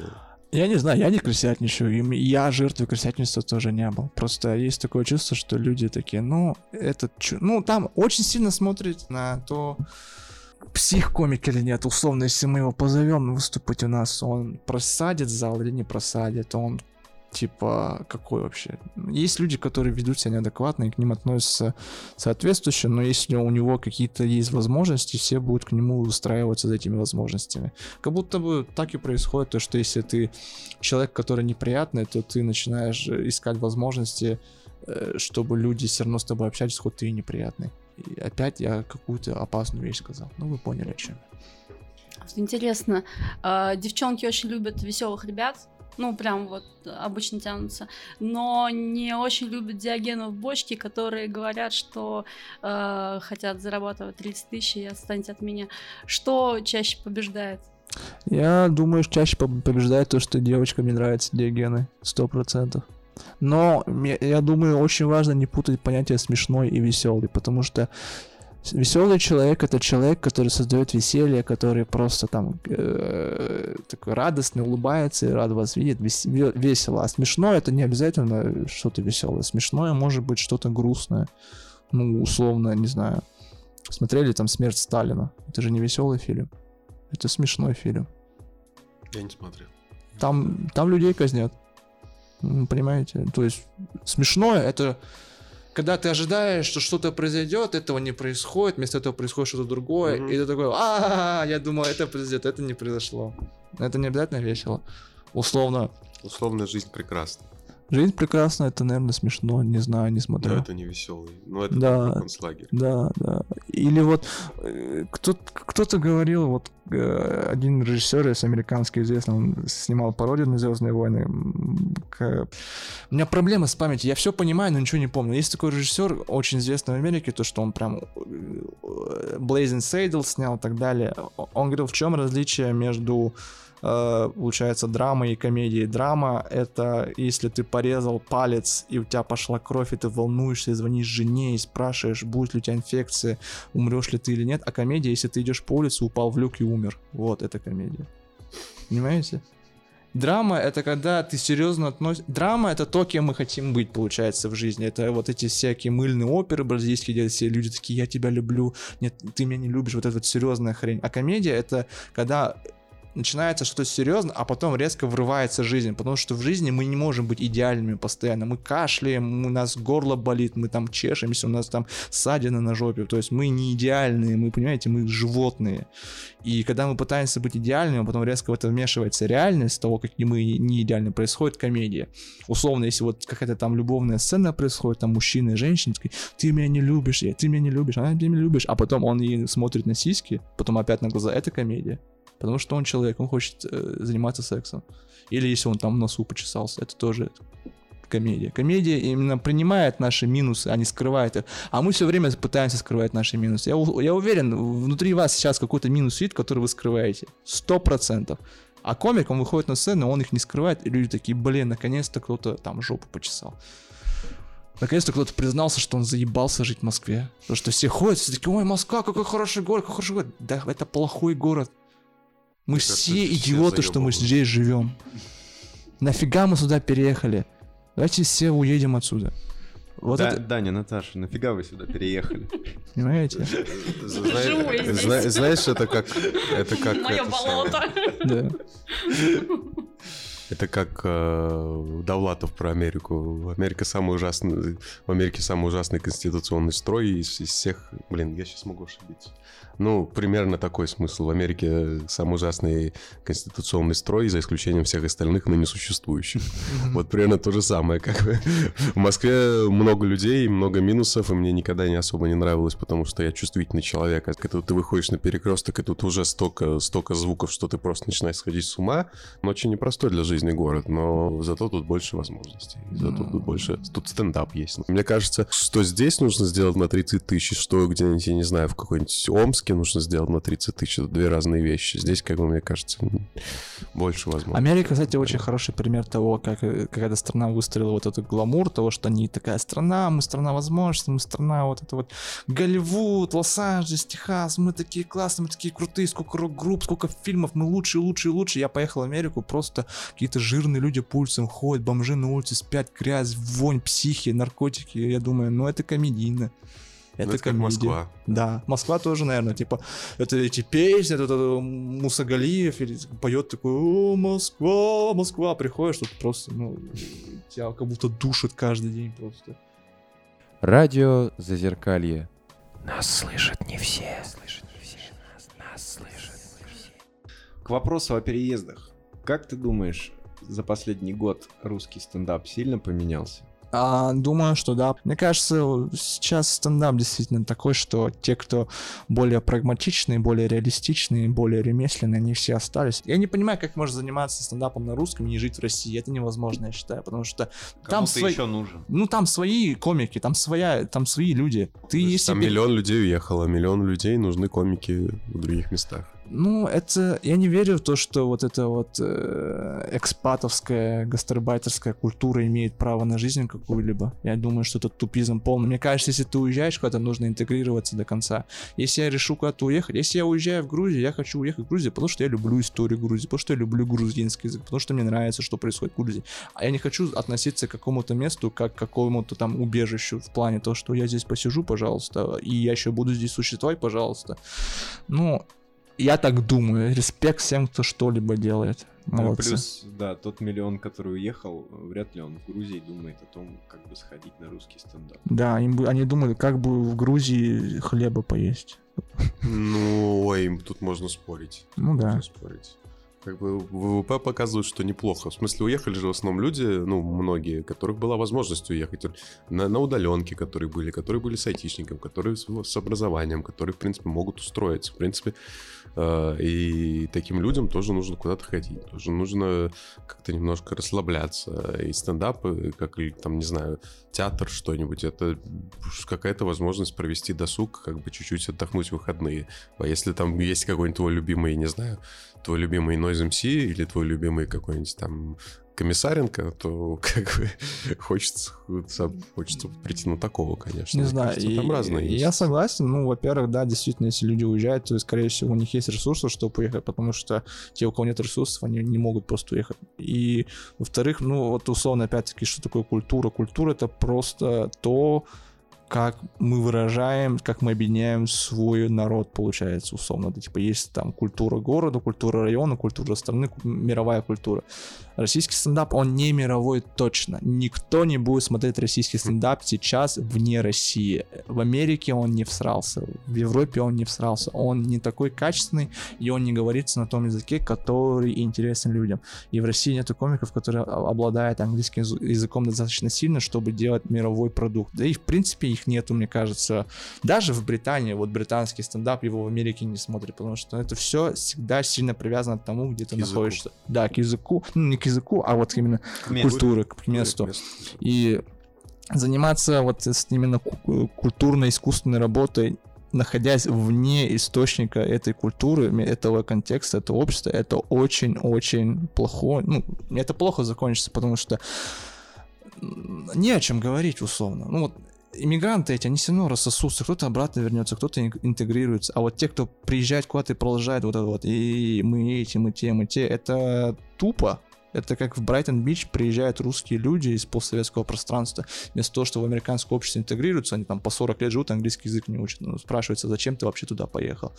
[SPEAKER 5] Я не знаю, я не крысятничаю, и я жертвой крысятничества тоже не был. Просто есть такое чувство, что люди такие, ну, этот... Ну, там очень сильно смотрят на то, псих-комик или нет, условно, если мы его позовем выступить у нас, он просадит зал или не просадит, он типа какой вообще. Есть люди, которые ведут себя неадекватно и к ним относятся соответствующе, но если у него какие-то есть возможности, все будут к нему устраиваться за этими возможностями. Как будто бы так и происходит, то что если ты человек, который неприятный, то ты начинаешь искать возможности, э, чтобы люди все равно с тобой общались, хоть ты и неприятный. И опять я какую-то опасную вещь сказал. Ну, вы поняли, о чем
[SPEAKER 3] Интересно, э, девчонки очень любят веселых ребят, ну, прям вот обычно тянутся, но не очень любят диагенов бочки, которые говорят, что э, хотят зарабатывать 30 тысяч и отстаньте от меня. Что чаще побеждает?
[SPEAKER 5] Я думаю, чаще побеждает то, что девочкам не нравятся диагены, сто процентов. Но я думаю, очень важно не путать понятие смешной и веселый, потому что веселый человек это человек, который создает веселье, который просто там э, такой радостный, улыбается и рад вас видеть, весело. А смешное это не обязательно что-то веселое. Смешное может быть что-то грустное. Ну, условно, не знаю. Смотрели там смерть Сталина. Это же не веселый фильм. Это смешной фильм.
[SPEAKER 2] Я не смотрел.
[SPEAKER 5] Там, там людей казнят. Понимаете? То есть смешное это когда ты ожидаешь, что что-то произойдет, этого не происходит, вместо этого происходит что-то другое, mm-hmm. и ты такой, а, я думал, это произойдет, это не произошло. Это не обязательно весело. Условно.
[SPEAKER 2] Условно жизнь прекрасна.
[SPEAKER 5] Жизнь прекрасна, это, наверное, смешно, не знаю, не смотрю.
[SPEAKER 2] Да, это не веселый. Ну, это
[SPEAKER 5] да, концлагерь. Да, да. Или вот э, кто-то, кто-то говорил, вот э, один режиссер из американский известный, он снимал пародию на Звездные войны. У меня проблемы с памятью, я все понимаю, но ничего не помню. Есть такой режиссер, очень известный в Америке, то, что он прям э, Blazing Saddle снял и так далее. Он говорил, в чем различие между получается, драма и комедии. Драма — это если ты порезал палец, и у тебя пошла кровь, и ты волнуешься, и звонишь жене, и спрашиваешь, будет ли у тебя инфекция, умрешь ли ты или нет. А комедия, если ты идешь по улице, упал в люк и умер. Вот, это комедия. Понимаете? Драма — это когда ты серьезно относишься... Драма — это то, кем мы хотим быть, получается, в жизни. Это вот эти всякие мыльные оперы бразильские, где все люди такие, я тебя люблю, нет, ты меня не любишь, вот эта вот серьезная хрень. А комедия — это когда начинается что-то серьезное, а потом резко врывается жизнь, потому что в жизни мы не можем быть идеальными постоянно. Мы кашляем, у нас горло болит, мы там чешемся, у нас там ссадины на жопе, то есть мы не идеальные, мы, понимаете, мы животные. И когда мы пытаемся быть идеальными, потом резко в это вмешивается реальность того, какие мы не идеальны, происходит комедия. Условно, если вот какая-то там любовная сцена происходит, там мужчина и женщина, такие, ты меня не любишь, я, ты меня не любишь, а ты меня любишь, а потом он ей смотрит на сиськи, потом опять на глаза, это комедия. Потому что он человек, он хочет э, заниматься сексом. Или если он там в носу почесался, это тоже комедия. Комедия именно принимает наши минусы, а не скрывает их. А мы все время пытаемся скрывать наши минусы. Я, я уверен, внутри вас сейчас какой-то минус вид, который вы скрываете. Сто процентов. А комик, он выходит на сцену, он их не скрывает, и люди такие, блин, наконец-то кто-то там жопу почесал. Наконец-то кто-то признался, что он заебался жить в Москве. Потому что все ходят, все такие, ой, Москва, какой хороший город, какой хороший город. Да, это плохой город. Мы все идиоты, что мы здесь живем. Нафига мы сюда переехали? Давайте все уедем отсюда.
[SPEAKER 4] Вот да, это... Даня, Наташа, нафига вы сюда переехали?
[SPEAKER 5] Понимаете?
[SPEAKER 2] Знаешь, это как... Это как...
[SPEAKER 3] Мое болото.
[SPEAKER 5] Да.
[SPEAKER 2] Это как э, Довлатов про Америку. Америка самый ужасный, в Америке самый ужасный конституционный строй из, из всех. Блин, я сейчас могу ошибиться. Ну, примерно такой смысл. В Америке самый ужасный конституционный строй, за исключением всех остальных ныне существующих. Вот примерно то же самое. Как бы. В Москве много людей, много минусов, и мне никогда не особо не нравилось, потому что я чувствительный человек. А когда ты выходишь на перекресток, и тут уже столько, столько звуков, что ты просто начинаешь сходить с ума. Но очень непростой для жизни город, но зато тут больше возможностей. Зато тут больше... Тут стендап есть. Мне кажется, что здесь нужно сделать на 30 тысяч, что где-нибудь, я не знаю, в какой-нибудь Омске, нужно сделать на 30 тысяч. Это две разные вещи. Здесь, как бы, мне кажется, больше возможно.
[SPEAKER 5] Америка, кстати, очень хороший пример того, как э, когда страна выстроила вот этот гламур, того, что они такая страна, мы страна возможностей, мы страна вот это вот Голливуд, Лос-Анджелес, Техас, мы такие классные, мы такие крутые, сколько рок-групп, сколько фильмов, мы лучшие, лучшие, лучшие. Я поехал в Америку, просто какие-то жирные люди по улицам ходят, бомжи на улице спят, грязь, вонь, психи, наркотики. Я думаю, ну это комедийно. Это, ну, это комедия. Москва. Да, Москва тоже, наверное, типа, это эти песни, это, это Мусагалиев или поет такой, о, Москва, Москва, приходишь, тут просто, ну, тебя как будто душит каждый день просто.
[SPEAKER 1] Радио Зазеркалье. Нас слышат не все. Слышат не все. Нас, нас
[SPEAKER 4] слышат не все. К вопросу о переездах. Как ты думаешь, за последний год русский стендап сильно поменялся?
[SPEAKER 5] А, думаю, что да. Мне кажется, сейчас стендап действительно такой, что те, кто более прагматичные, более реалистичные, более ремесленные, они все остались. Я не понимаю, как можно заниматься стендапом на русском и не жить в России. Это невозможно, я считаю, потому что
[SPEAKER 4] Кому там свои... еще нужен.
[SPEAKER 5] Ну, там свои комики, там своя, там свои люди. Ты,
[SPEAKER 2] если... Там миллион людей уехало, миллион людей нужны комики в других местах.
[SPEAKER 5] Ну, это... Я не верю в то, что вот эта вот э, экспатовская, гастарбайтерская культура имеет право на жизнь какую-либо. Я думаю, что это тупизм полный. Мне кажется, если ты уезжаешь куда-то, нужно интегрироваться до конца. Если я решу куда-то уехать, если я уезжаю в Грузию, я хочу уехать в Грузию, потому что я люблю историю Грузии, потому что я люблю грузинский язык, потому что мне нравится, что происходит в Грузии. А я не хочу относиться к какому-то месту, как к какому-то там убежищу в плане того, что я здесь посижу, пожалуйста, и я еще буду здесь существовать, пожалуйста. Ну, я так думаю. Респект всем, кто что-либо делает. Молодцы.
[SPEAKER 4] плюс, да, тот миллион, который уехал, вряд ли он в Грузии думает о том, как бы сходить на русский стендап.
[SPEAKER 5] Да, им, они думали, как бы в Грузии хлеба поесть.
[SPEAKER 2] Ну, ой, тут можно спорить.
[SPEAKER 5] Ну да.
[SPEAKER 2] Спорить как бы ВВП показывает, что неплохо. В смысле, уехали же в основном люди, ну, многие, которых была возможность уехать на, на удаленке, которые были, которые были с айтишником, которые с, с образованием, которые, в принципе, могут устроиться. В принципе, и таким людям тоже нужно куда-то ходить, тоже нужно как-то немножко расслабляться. И стендап, как, там, не знаю, театр, что-нибудь, это какая-то возможность провести досуг, как бы чуть-чуть отдохнуть в выходные. А если там есть какой-нибудь твой любимый, не знаю, твой любимый Noise MC или твой любимый какой-нибудь там Комиссаренко, то <laughs> как бы хочется, хочется прийти на такого, конечно.
[SPEAKER 5] Не знаю, кажется, там и, разные есть. Я согласен, ну, во-первых, да, действительно, если люди уезжают, то, скорее всего, у них есть ресурсы, чтобы уехать, потому что те, у кого нет ресурсов, они не могут просто уехать. И, во-вторых, ну, вот условно, опять-таки, что такое культура? Культура — это просто то, как мы выражаем, как мы объединяем свой народ, получается, условно. Да, типа есть там культура города, культура района, культура страны, мировая культура. Российский стендап, он не мировой точно. Никто не будет смотреть российский стендап сейчас вне России. В Америке он не всрался, в Европе он не всрался. Он не такой качественный, и он не говорится на том языке, который интересен людям. И в России нету комиков, которые обладают английским языком достаточно сильно, чтобы делать мировой продукт. Да и в принципе их нету, мне кажется. Даже в Британии, вот британский стендап, его в Америке не смотрят, потому что это все всегда сильно привязано к тому, где ты языку. находишься. Да, к языку. Ну, не к языку, а вот именно к культуре, к месту. И заниматься вот именно культурно-искусственной работой находясь вне источника этой культуры, этого контекста, этого общества, это очень-очень плохо. Ну, это плохо закончится, потому что не о чем говорить условно. Ну вот иммигранты эти, они все равно рассосутся, кто-то обратно вернется, кто-то интегрируется, а вот те, кто приезжает куда-то и продолжает вот это вот, и мы эти, мы те, мы те, это тупо, это как в Брайтон-Бич приезжают русские люди из постсоветского пространства. Вместо того, что в американское общество интегрируются, они там по 40 лет живут, английский язык не учат. Ну, спрашивается, зачем ты вообще туда поехал?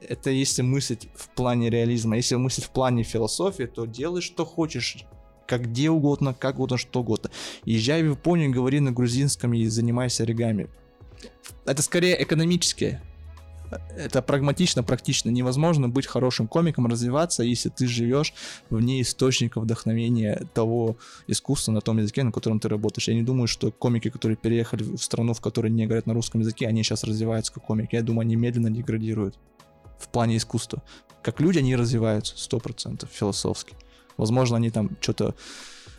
[SPEAKER 5] Это если мыслить в плане реализма. Если мыслить в плане философии, то делай, что хочешь как где угодно, как угодно, что угодно. Езжай в Японию, говори на грузинском и занимайся оригами. Это скорее экономическое. Это прагматично, практично. Невозможно быть хорошим комиком, развиваться, если ты живешь вне источника вдохновения того искусства на том языке, на котором ты работаешь. Я не думаю, что комики, которые переехали в страну, в которой не говорят на русском языке, они сейчас развиваются как комики. Я думаю, они медленно деградируют в плане искусства. Как люди они развиваются, сто процентов, философски. Возможно, они там что-то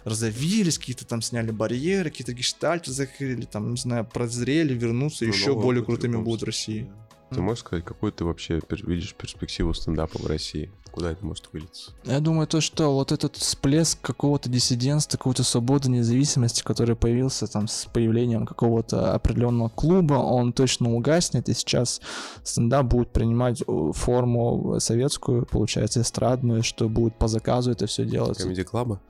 [SPEAKER 5] разовились, какие-то там сняли барьеры, какие-то гештальты закрыли, там, не знаю, прозрели, вернутся, ну, еще более крутыми будут в России.
[SPEAKER 2] Ты можешь сказать, какую ты вообще видишь перспективу стендапа в России? Куда это может вылиться?
[SPEAKER 5] Я думаю, то, что вот этот всплеск какого-то диссидентства, какой-то свободы, независимости, который появился там с появлением какого-то определенного клуба, он точно угаснет, и сейчас стендап будет принимать э, форму советскую, получается, эстрадную, что будет по заказу это все делаться.
[SPEAKER 2] Комедий клаба?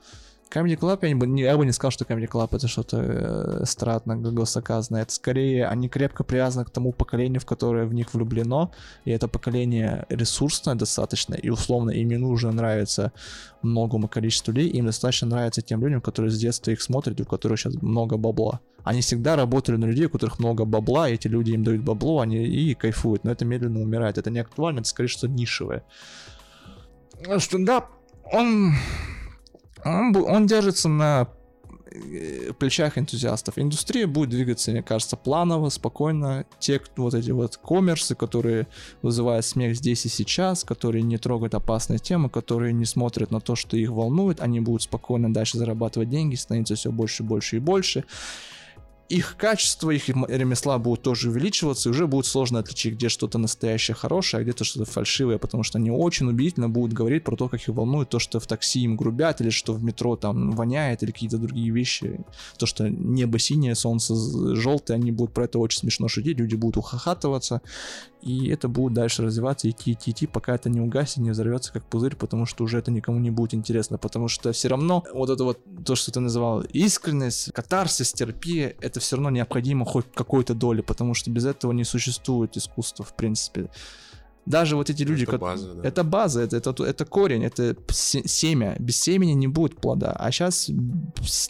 [SPEAKER 5] Comedy Club, я, не, я бы не сказал, что Comedy Club это что-то э, стратно, госоказное. Это скорее, они крепко привязаны к тому поколению, в которое в них влюблено, и это поколение ресурсное достаточно, и условно им не нужно нравиться многому количеству людей, им достаточно нравится тем людям, которые с детства их смотрят, у которых сейчас много бабла. Они всегда работали на людей, у которых много бабла, и эти люди им дают бабло, они и кайфуют, но это медленно умирает. Это не актуально, это скорее что нишевое. Стендап, он он, он держится на э, плечах энтузиастов. Индустрия будет двигаться, мне кажется, планово, спокойно. Те, вот эти вот коммерсы, которые вызывают смех здесь и сейчас, которые не трогают опасные темы, которые не смотрят на то, что их волнует, они будут спокойно дальше зарабатывать деньги, становиться все больше, больше и больше их качество, их ремесла будут тоже увеличиваться, и уже будет сложно отличить, где что-то настоящее хорошее, а где-то что-то фальшивое, потому что они очень убедительно будут говорить про то, как их волнует то, что в такси им грубят, или что в метро там воняет, или какие-то другие вещи. То, что небо синее, солнце желтое, они будут про это очень смешно шутить, люди будут ухахатываться, и это будет дальше развиваться, идти, идти, идти, пока это не угаснет, не взорвется как пузырь, потому что уже это никому не будет интересно, потому что все равно вот это вот, то, что ты называл, искренность, катарсис, терпия, это все равно необходимо хоть какой-то доли, потому что без этого не существует искусства, в принципе. Даже вот эти люди, это база, да. это база, это, это, это корень, это семя. Без семени не будет плода. А сейчас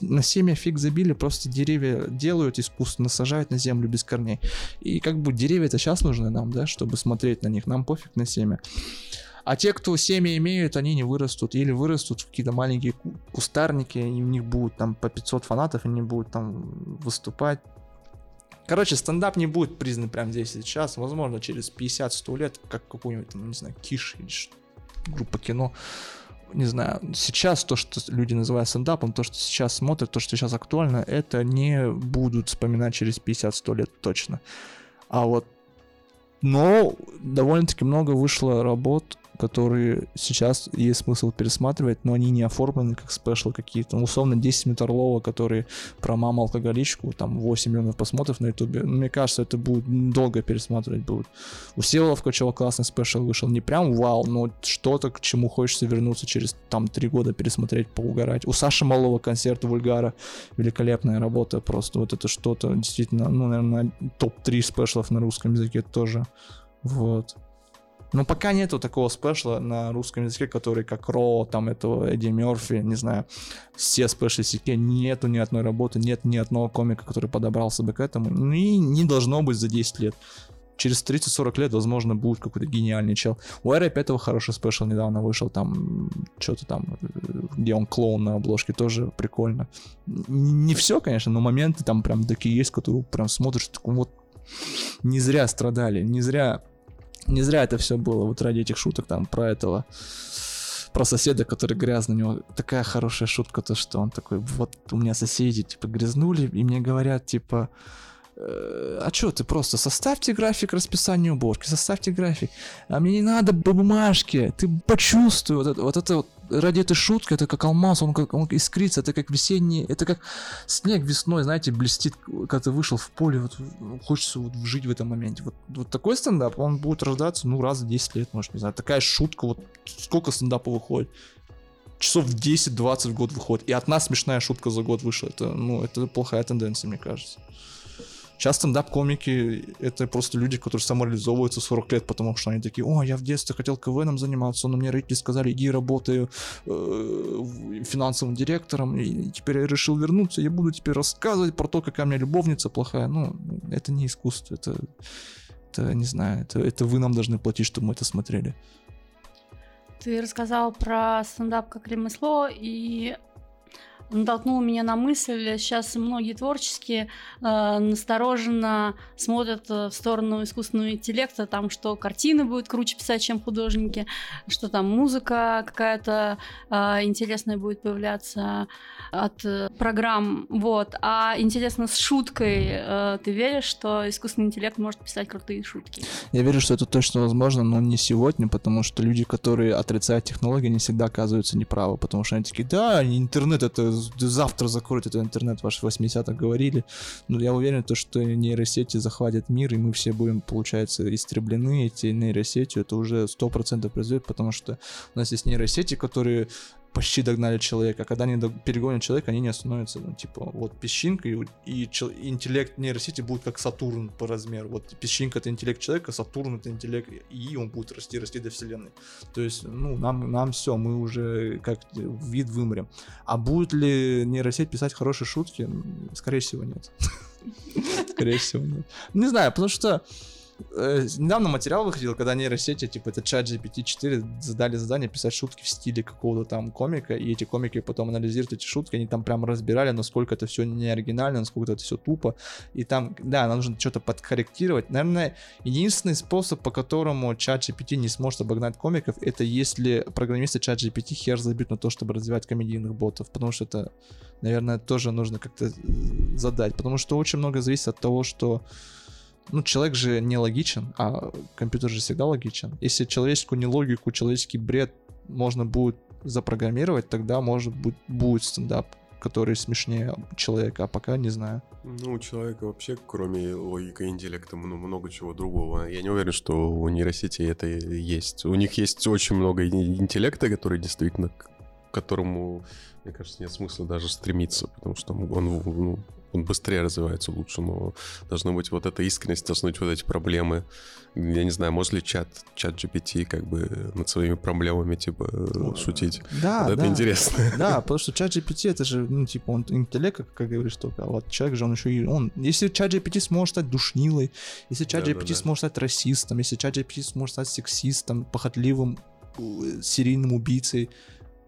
[SPEAKER 5] на семя фиг забили, просто деревья делают искусственно, сажают на землю без корней. И как бы деревья это сейчас нужны нам, да, чтобы смотреть на них. Нам пофиг на семя. А те, кто семя имеют, они не вырастут. Или вырастут в какие-то маленькие кустарники, и у них будут там по 500 фанатов, они будут там выступать Короче, стендап не будет признан прямо здесь и сейчас. Возможно, через 50-100 лет, как какой-нибудь, там, не знаю, Киш или группа кино. Не знаю, сейчас то, что люди называют стендапом, то, что сейчас смотрят, то, что сейчас актуально, это не будут вспоминать через 50-100 лет точно. А вот но довольно-таки много вышло работ которые сейчас есть смысл пересматривать, но они не оформлены как спешл какие-то. Ну, условно, 10 минут Орлова, который про маму алкоголичку, там 8 миллионов просмотров на ютубе. Ну, мне кажется, это будет долго пересматривать будет. У Всеволова Ткачева классный спешл вышел. Не прям вау, но что-то, к чему хочется вернуться через там 3 года, пересмотреть, поугарать. У Саши Малова концерт Вульгара. Великолепная работа просто. Вот это что-то действительно, ну, наверное, топ-3 спешлов на русском языке тоже. Вот. Но пока нету такого спешла на русском языке, который как Ро, там этого Эдди Мерфи, не знаю, все спешли языке, нету ни одной работы, нет ни одного комика, который подобрался бы к этому. Ну и не должно быть за 10 лет. Через 30-40 лет, возможно, будет какой-то гениальный чел. У Эра 5 хороший спешл недавно вышел, там, что-то там, где он клоун на обложке, тоже прикольно. Не все, конечно, но моменты там прям такие есть, которые прям смотришь, так вот, не зря страдали, не зря не зря это все было вот ради этих шуток там про этого про соседа, который грязный, у него такая хорошая шутка, то что он такой, вот у меня соседи, типа, грязнули, и мне говорят, типа, Э, а что ты просто составьте график расписания уборки, составьте график. А мне не надо бумажки, ты почувствуй вот это, вот это вот, ради этой шутки, это как алмаз, он как он искрится, это как весенний, это как снег весной, знаете, блестит, когда ты вышел в поле, вот хочется вот жить в этом моменте. Вот, вот такой стендап, он будет рождаться, ну, раз в 10 лет, может, не знаю. Такая шутка, вот сколько стендапа выходит? часов 10-20 в год выходит. И одна смешная шутка за год вышла. Это, ну, это плохая тенденция, мне кажется. Сейчас стендап-комики — это просто люди, которые самореализовываются 40 лет, потому что они такие, о, я в детстве хотел КВНом заниматься, но мне родители сказали, иди работай э, финансовым директором, и теперь я решил вернуться, я буду теперь рассказывать про то, какая у меня любовница плохая. Ну, это не искусство, это, это не знаю, это, это вы нам должны платить, чтобы мы это смотрели.
[SPEAKER 3] Ты рассказал про стендап как ремесло, и натолкнул меня на мысль, сейчас многие творческие э, настороженно смотрят э, в сторону искусственного интеллекта, там, что картины будут круче писать, чем художники, что там музыка какая-то э, интересная будет появляться от э, программ, вот. А интересно, с шуткой э, ты веришь, что искусственный интеллект может писать крутые шутки?
[SPEAKER 5] Я верю, что это точно возможно, но не сегодня, потому что люди, которые отрицают технологии, не всегда оказываются неправы, потому что они такие, да, интернет это завтра закроют этот интернет, ваши 80-х говорили. Но я уверен, то, что нейросети захватят мир, и мы все будем, получается, истреблены эти нейросети. Это уже 100% произойдет, потому что у нас есть нейросети, которые почти догнали человека. А когда они перегонят человека, они не остановятся. Ну, типа, вот песчинка и, и, и интеллект нейросети будет как Сатурн по размеру. Вот песчинка это интеллект человека, Сатурн это интеллект и он будет расти, расти до Вселенной. То есть, ну, нам, нам все, мы уже как вид вымрем. А будет ли нейросеть писать хорошие шутки? Скорее всего, нет. <laughs> Скорее всего, нет. Не знаю, потому что Э, недавно материал выходил, когда нейросети, типа это чат GPT-4, задали задание писать шутки в стиле какого-то там комика, и эти комики потом анализируют эти шутки, они там прям разбирали, насколько это все не оригинально, насколько это все тупо, и там, да, нам нужно что-то подкорректировать. Наверное, единственный способ, по которому чат GPT не сможет обогнать комиков, это если программисты чат GPT хер забьют на то, чтобы развивать комедийных ботов, потому что это, наверное, тоже нужно как-то задать, потому что очень много зависит от того, что ну, человек же не логичен, а компьютер же всегда логичен. Если человеческую нелогику, человеческий бред можно будет запрограммировать, тогда может быть будет стендап, который смешнее человека, а пока не знаю.
[SPEAKER 2] Ну, у человека вообще, кроме логики и интеллекта, ну, много чего другого. Я не уверен, что у нейросети это есть. У них есть очень много интеллекта, который действительно к которому, мне кажется, нет смысла даже стремиться, потому что он, ну, он быстрее развивается лучше, но должна быть вот эта искренность, должны быть вот эти проблемы. Я не знаю, может ли чат, чат GPT как бы над своими проблемами, типа, шутить?
[SPEAKER 5] Да,
[SPEAKER 2] вот
[SPEAKER 5] да.
[SPEAKER 2] Это интересно. <laughs>
[SPEAKER 5] Да, <laughs> потому что чат GPT это же, ну, типа, он интеллект, как, как говоришь, только, а вот человек же, он еще и, он, если чат GPT сможет стать душнилой, если чат GPT да, да. сможет стать расистом, если чат GPT сможет стать сексистом, похотливым, э, серийным убийцей,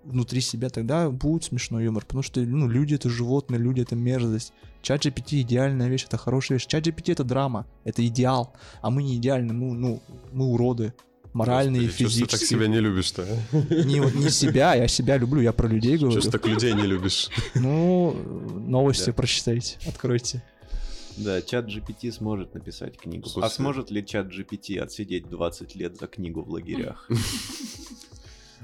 [SPEAKER 5] внутри себя, тогда будет смешной юмор. Потому что, ну, люди это животные, люди это мерзость. Чат GPT идеальная вещь, это хорошая вещь. Чат GPT это драма, это идеал. А мы не идеальны, мы, ну, мы уроды. Моральные и физические. Что
[SPEAKER 2] ты так себя не любишь-то?
[SPEAKER 5] Не, не себя, я себя люблю, я про людей говорю.
[SPEAKER 2] Что так людей не любишь?
[SPEAKER 5] Ну, новости да. прочитайте, откройте.
[SPEAKER 4] Да, чат GPT сможет написать книгу.
[SPEAKER 2] Слушай,
[SPEAKER 4] а сможет ли чат GPT отсидеть 20 лет за книгу в лагерях? <laughs>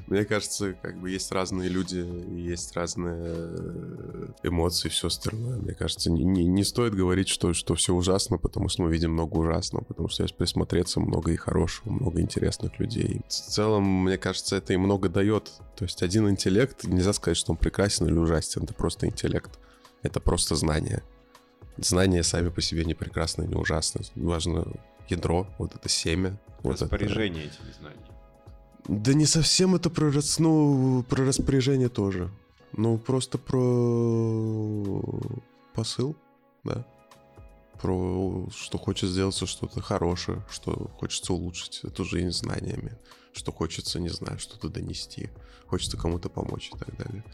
[SPEAKER 2] Мне кажется, как бы есть разные люди, есть разные э, эмоции, все остальное. Мне кажется, не, не, не стоит говорить, что, что все ужасно, потому что мы видим много ужасного, потому что если присмотреться, много и хорошего, много интересных людей. В целом, мне кажется, это и много дает. То есть один интеллект, нельзя сказать, что он прекрасен или ужасен, это просто интеллект. Это просто знание. Знания сами по себе не прекрасны, не ужасны. Важно ядро, вот это семя. Вот это-
[SPEAKER 4] Распоряжение этими знаниями.
[SPEAKER 2] Да не совсем это про, рас- ну, про распоряжение тоже. Ну, просто про посыл, да. Про что хочет сделаться что-то хорошее, что хочется улучшить эту жизнь знаниями, что хочется, не знаю, что-то донести, хочется кому-то помочь и так далее.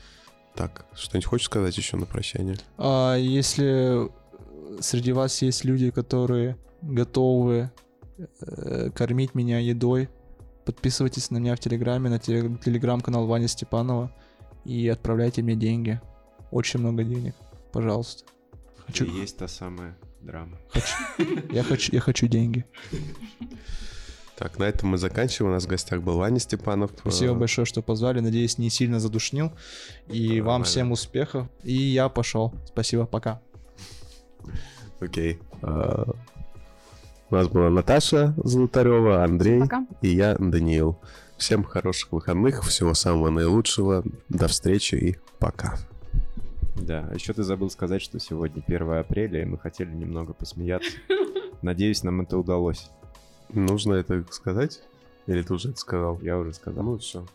[SPEAKER 2] Так, что-нибудь хочешь сказать еще на прощание?
[SPEAKER 5] А если среди вас есть люди, которые готовы э, кормить меня едой, подписывайтесь на меня в Телеграме, на теле- телеграм-канал Вани Степанова и отправляйте мне деньги. Очень много денег. Пожалуйста. Хочу,
[SPEAKER 4] И есть та самая драма.
[SPEAKER 5] я, хочу, я хочу деньги.
[SPEAKER 2] Так, на этом мы заканчиваем. У нас в гостях был Ваня Степанов.
[SPEAKER 5] Спасибо
[SPEAKER 2] Э,
[SPEAKER 5] большое, что позвали. Надеюсь, не сильно задушнил. И вам
[SPEAKER 2] Нормально.
[SPEAKER 5] всем успехов. И я пошел. Спасибо, пока.
[SPEAKER 2] Окей. А, У нас была Наташа Золотарева, Андрей
[SPEAKER 3] Пока.
[SPEAKER 2] и я, Даниил. Всем хороших выходных, всего самого наилучшего. До встречи и пока.
[SPEAKER 4] Да, а еще ты забыл сказать, что сегодня 1 апреля, и мы хотели немного посмеяться. <laughs> Надеюсь, нам это удалось.
[SPEAKER 2] Нужно это сказать? Или ты уже это сказал?
[SPEAKER 4] Я уже сказал.
[SPEAKER 2] Ну все.